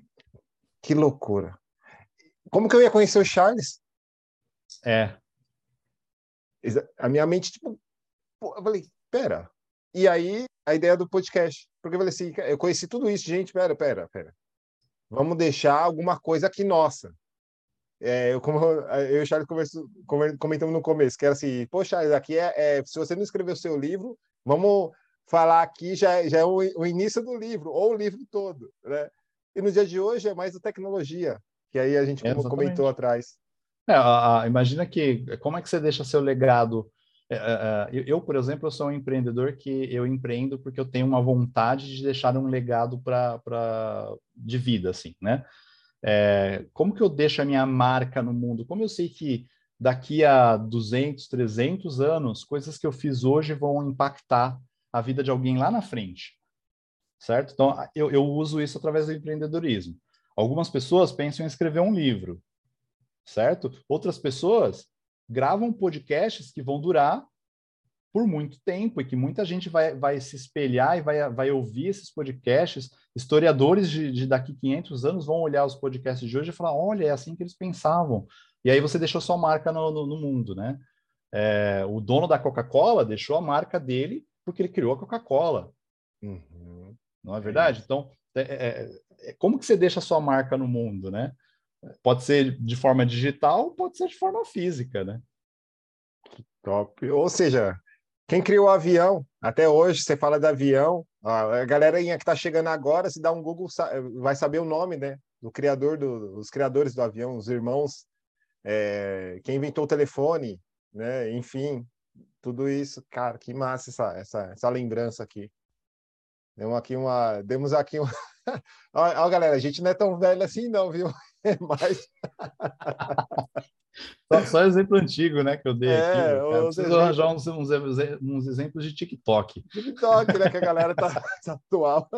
que loucura. Como que eu ia conhecer o Charles? É. A minha mente, tipo, eu falei, pera. E aí, a ideia do podcast. Porque eu falei assim, eu conheci tudo isso, gente, pera, pera, pera. Vamos deixar alguma coisa aqui nossa. É, eu, como eu e o Charles converso, comentamos no começo, que era assim, poxa, aqui é, é, se você não escreveu o seu livro, vamos falar aqui já, já é o, o, início do livro, ou o livro todo, né? E no dia de hoje é mais a tecnologia, que aí a gente é, comentou atrás. É, a, a, imagina que, como é que você deixa seu legado? É, é, eu, eu, por exemplo, eu sou um empreendedor que eu empreendo porque eu tenho uma vontade de deixar um legado para de vida, assim, né? É, como que eu deixo a minha marca no mundo? Como eu sei que daqui a 200, 300 anos, coisas que eu fiz hoje vão impactar a vida de alguém lá na frente? Certo? Então, eu, eu uso isso através do empreendedorismo. Algumas pessoas pensam em escrever um livro, certo? Outras pessoas gravam podcasts que vão durar por muito tempo e que muita gente vai, vai se espelhar e vai, vai ouvir esses podcasts. Historiadores de, de daqui 500 anos vão olhar os podcasts de hoje e falar: olha, é assim que eles pensavam. E aí você deixou sua marca no, no, no mundo, né? É, o dono da Coca-Cola deixou a marca dele porque ele criou a Coca-Cola. Uhum. Não é verdade? Então, é, é, é, como que você deixa a sua marca no mundo, né? Pode ser de forma digital, pode ser de forma física, né? Top. Ou seja, Quem criou o avião? Até hoje você fala de avião. A galera que está chegando agora, se dá um Google, vai saber o nome, né? Do criador do, dos criadores do avião, os irmãos, é, quem inventou o telefone, né? Enfim, tudo isso, cara, que massa essa, essa, essa lembrança aqui. Demos aqui uma, demos aqui uma... ó, galera, a gente não é tão velho assim não, viu? Mas só, só, exemplo antigo, né, que eu dei é, aqui. Cara. Preciso exemplos... arranjar uns, uns, uns, exemplos de TikTok. TikTok, né, que a galera tá, tá atual.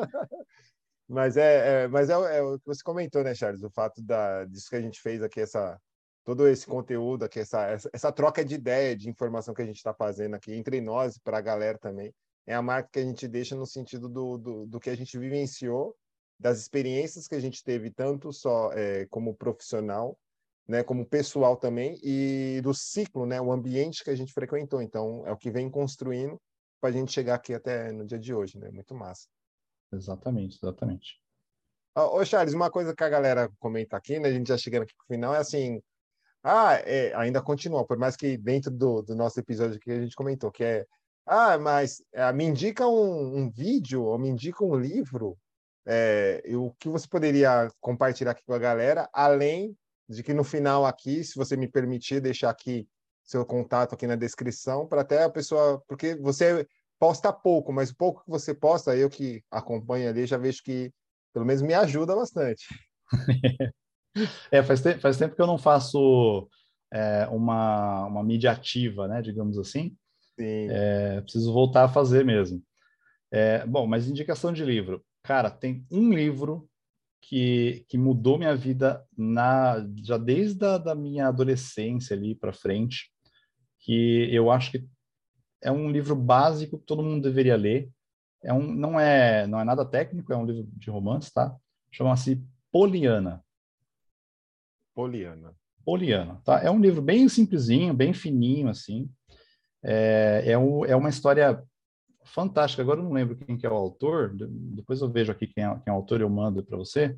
Mas é, é mas é, é, o que você comentou, né, Charles? O fato da, disso que a gente fez aqui, essa, todo esse conteúdo aqui, essa, essa, essa troca de ideia, de informação que a gente está fazendo aqui entre nós e para a galera também, é a marca que a gente deixa no sentido do, do, do que a gente vivenciou, das experiências que a gente teve, tanto só é, como profissional, né, como pessoal também, e do ciclo, né, o ambiente que a gente frequentou. Então, é o que vem construindo para a gente chegar aqui até no dia de hoje, né? Muito massa. Exatamente, exatamente. Ô, Charles, uma coisa que a galera comenta aqui, né, a gente já chegando aqui para o final, é assim, ah, é, ainda continua, por mais que dentro do, do nosso episódio que a gente comentou, que é, ah, mas é, me indica um, um vídeo ou me indica um livro, é, o que você poderia compartilhar aqui com a galera, além de que no final aqui, se você me permitir deixar aqui seu contato aqui na descrição, para até a pessoa, porque você posta pouco, mas o pouco que você posta, eu que acompanho ali, já vejo que pelo menos me ajuda bastante. é, faz, te faz tempo que eu não faço é, uma, uma mídia ativa, né, digamos assim. Sim. É, preciso voltar a fazer mesmo. É, bom, mas indicação de livro. Cara, tem um livro que, que mudou minha vida na, já desde a da minha adolescência ali para frente, que eu acho que é um livro básico que todo mundo deveria ler. É um, não é não é nada técnico, é um livro de romance, tá? Chama-se Poliana. Poliana. Poliana, tá? É um livro bem simplesinho, bem fininho, assim. É, é, é uma história fantástica. Agora eu não lembro quem que é o autor, depois eu vejo aqui quem é, quem é o autor, eu mando para você.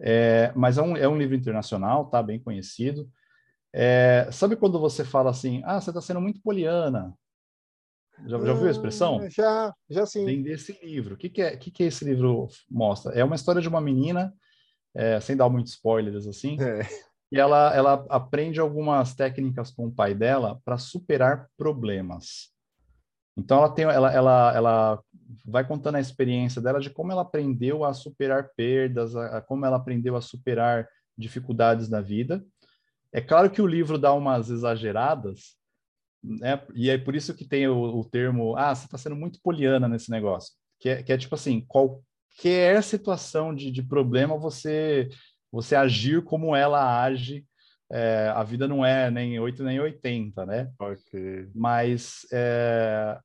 É, mas é um, é um livro internacional, tá? Bem conhecido. É, sabe quando você fala assim, ah, você está sendo muito poliana? Já, já ouviu a expressão? Hum, já, já sim. Vem desse livro. O que, que, é, que, que esse livro mostra? É uma história de uma menina, é, sem dar muitos spoilers assim, é. e ela, ela aprende algumas técnicas com o pai dela para superar problemas. Então ela tem, ela, ela, ela vai contando a experiência dela de como ela aprendeu a superar perdas, a, a, como ela aprendeu a superar dificuldades na vida. É claro que o livro dá umas exageradas, né? E é por isso que tem o, o termo, ah, você está sendo muito poliana nesse negócio, que é, que é tipo assim, qualquer situação de, de problema você você agir como ela age é, a vida não é nem 8 nem 80, né? Okay. Mas é,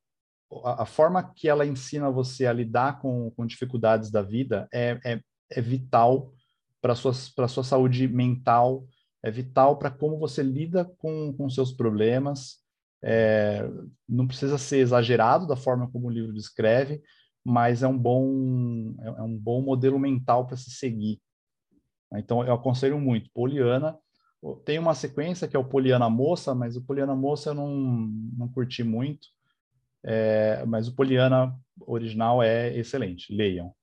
a, a, forma que ela ensina você a lidar com, com dificuldades da vida é, é, é vital para a sua, sua saúde mental, é vital para como você lida com, com seus problemas. É, não precisa ser exagerado da forma como o livro descreve, mas é um bom, é, é um bom modelo mental para se seguir. Então, eu aconselho muito. Poliana tem uma sequência que é o Poliana Moça, mas o Poliana Moça eu não, não curti muito. É, mas o Poliana original é excelente. Leiam.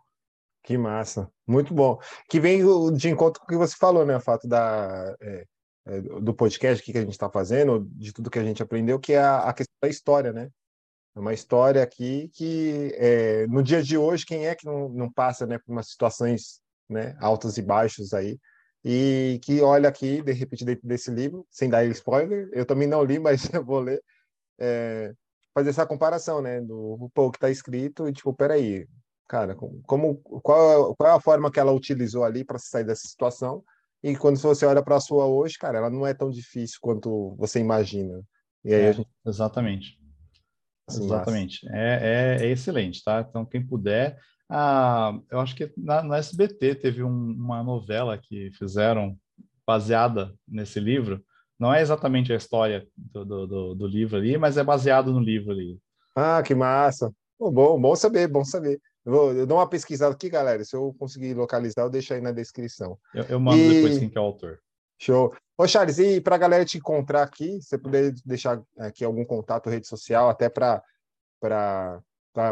Que massa. Muito bom. Que vem de encontro com o que você falou, né? O fato da, é, é, do podcast que a gente está fazendo, de tudo que a gente aprendeu, que é a, questão da história, né? É uma história aqui que, é, no dia de hoje, quem é que não, não passa né, por umas situações né, altas e baixas aí, e que olha aqui, de repente, dentro desse livro, sem dar spoiler, eu também não li, mas eu vou ler, é, fazer essa comparação, né, do pô, que está escrito, e tipo, peraí, cara, como, qual, qual é a forma que ela utilizou ali para sair dessa situação, e quando você olha para a sua hoje, cara, ela não é tão difícil quanto você imagina. E aí é, gente... Exatamente. Assim, exatamente. É, é, é, excelente, tá? Então, quem puder, ah, eu acho que na, no SBT teve um, uma novela que fizeram baseada nesse livro. Não é exatamente a história do, do, do, do livro ali, mas é baseado no livro ali. Ah, que massa! Oh, bom, bom saber, bom saber. Eu, vou, eu dou uma pesquisada aqui, galera. Se eu conseguir localizar, eu deixo aí na descrição. Eu, eu mando e... depois quem que é o autor. Show. Ô, Charles, e para a galera te encontrar aqui, você puder deixar aqui algum contato, rede social, até para.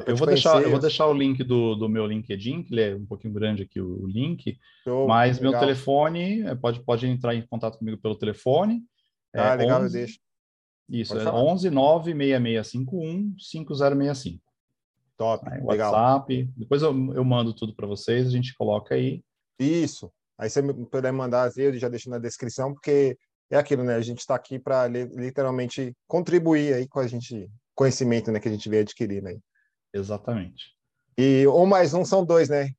Eu, vou deixar, eu vou deixar o link do, do meu LinkedIn, que ele é um pouquinho grande aqui, o, o link. Show, mas legal. meu telefone, é, pode, pode entrar em contato comigo pelo telefone. Ah, é legal, 11, eu deixo. Isso, pode é falar. 11 96651 5065. Top, aí, legal. WhatsApp. Depois eu, eu mando tudo para vocês, a gente coloca aí. Isso. Aí você puder mandar, eu já deixo na descrição, porque é aquilo, né? A gente está aqui para literalmente contribuir aí com a gente, conhecimento né, que a gente veio adquirir, né? Exatamente. E um mais um são dois, né?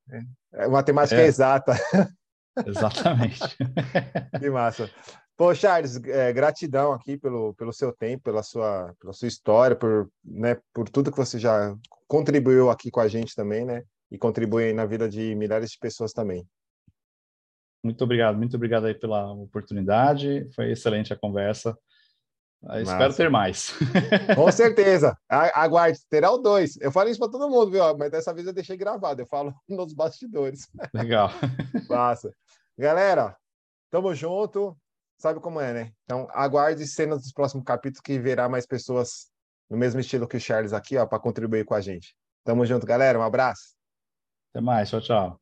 É, matemática é. exata. Exatamente. que massa. Pô, Charles, é, gratidão aqui pelo, pelo seu tempo, pela sua, pela sua história, por, né, por tudo que você já contribuiu aqui com a gente também, né? E contribui na vida de milhares de pessoas também. Muito obrigado, muito obrigado aí pela oportunidade. Foi excelente a conversa. Eu espero ter mais. Com certeza. Aguarde, terá o dois. Eu falo isso para todo mundo, viu? Mas dessa vez eu deixei gravado. Eu falo nos bastidores. Legal. Passa. Galera, tamo junto. Sabe como é, né? Então, aguarde cenas dos próximos capítulos que verá mais pessoas no mesmo estilo que o Charles aqui, ó, para contribuir com a gente. Tamo junto, galera. Um abraço. Até mais. Tchau, tchau.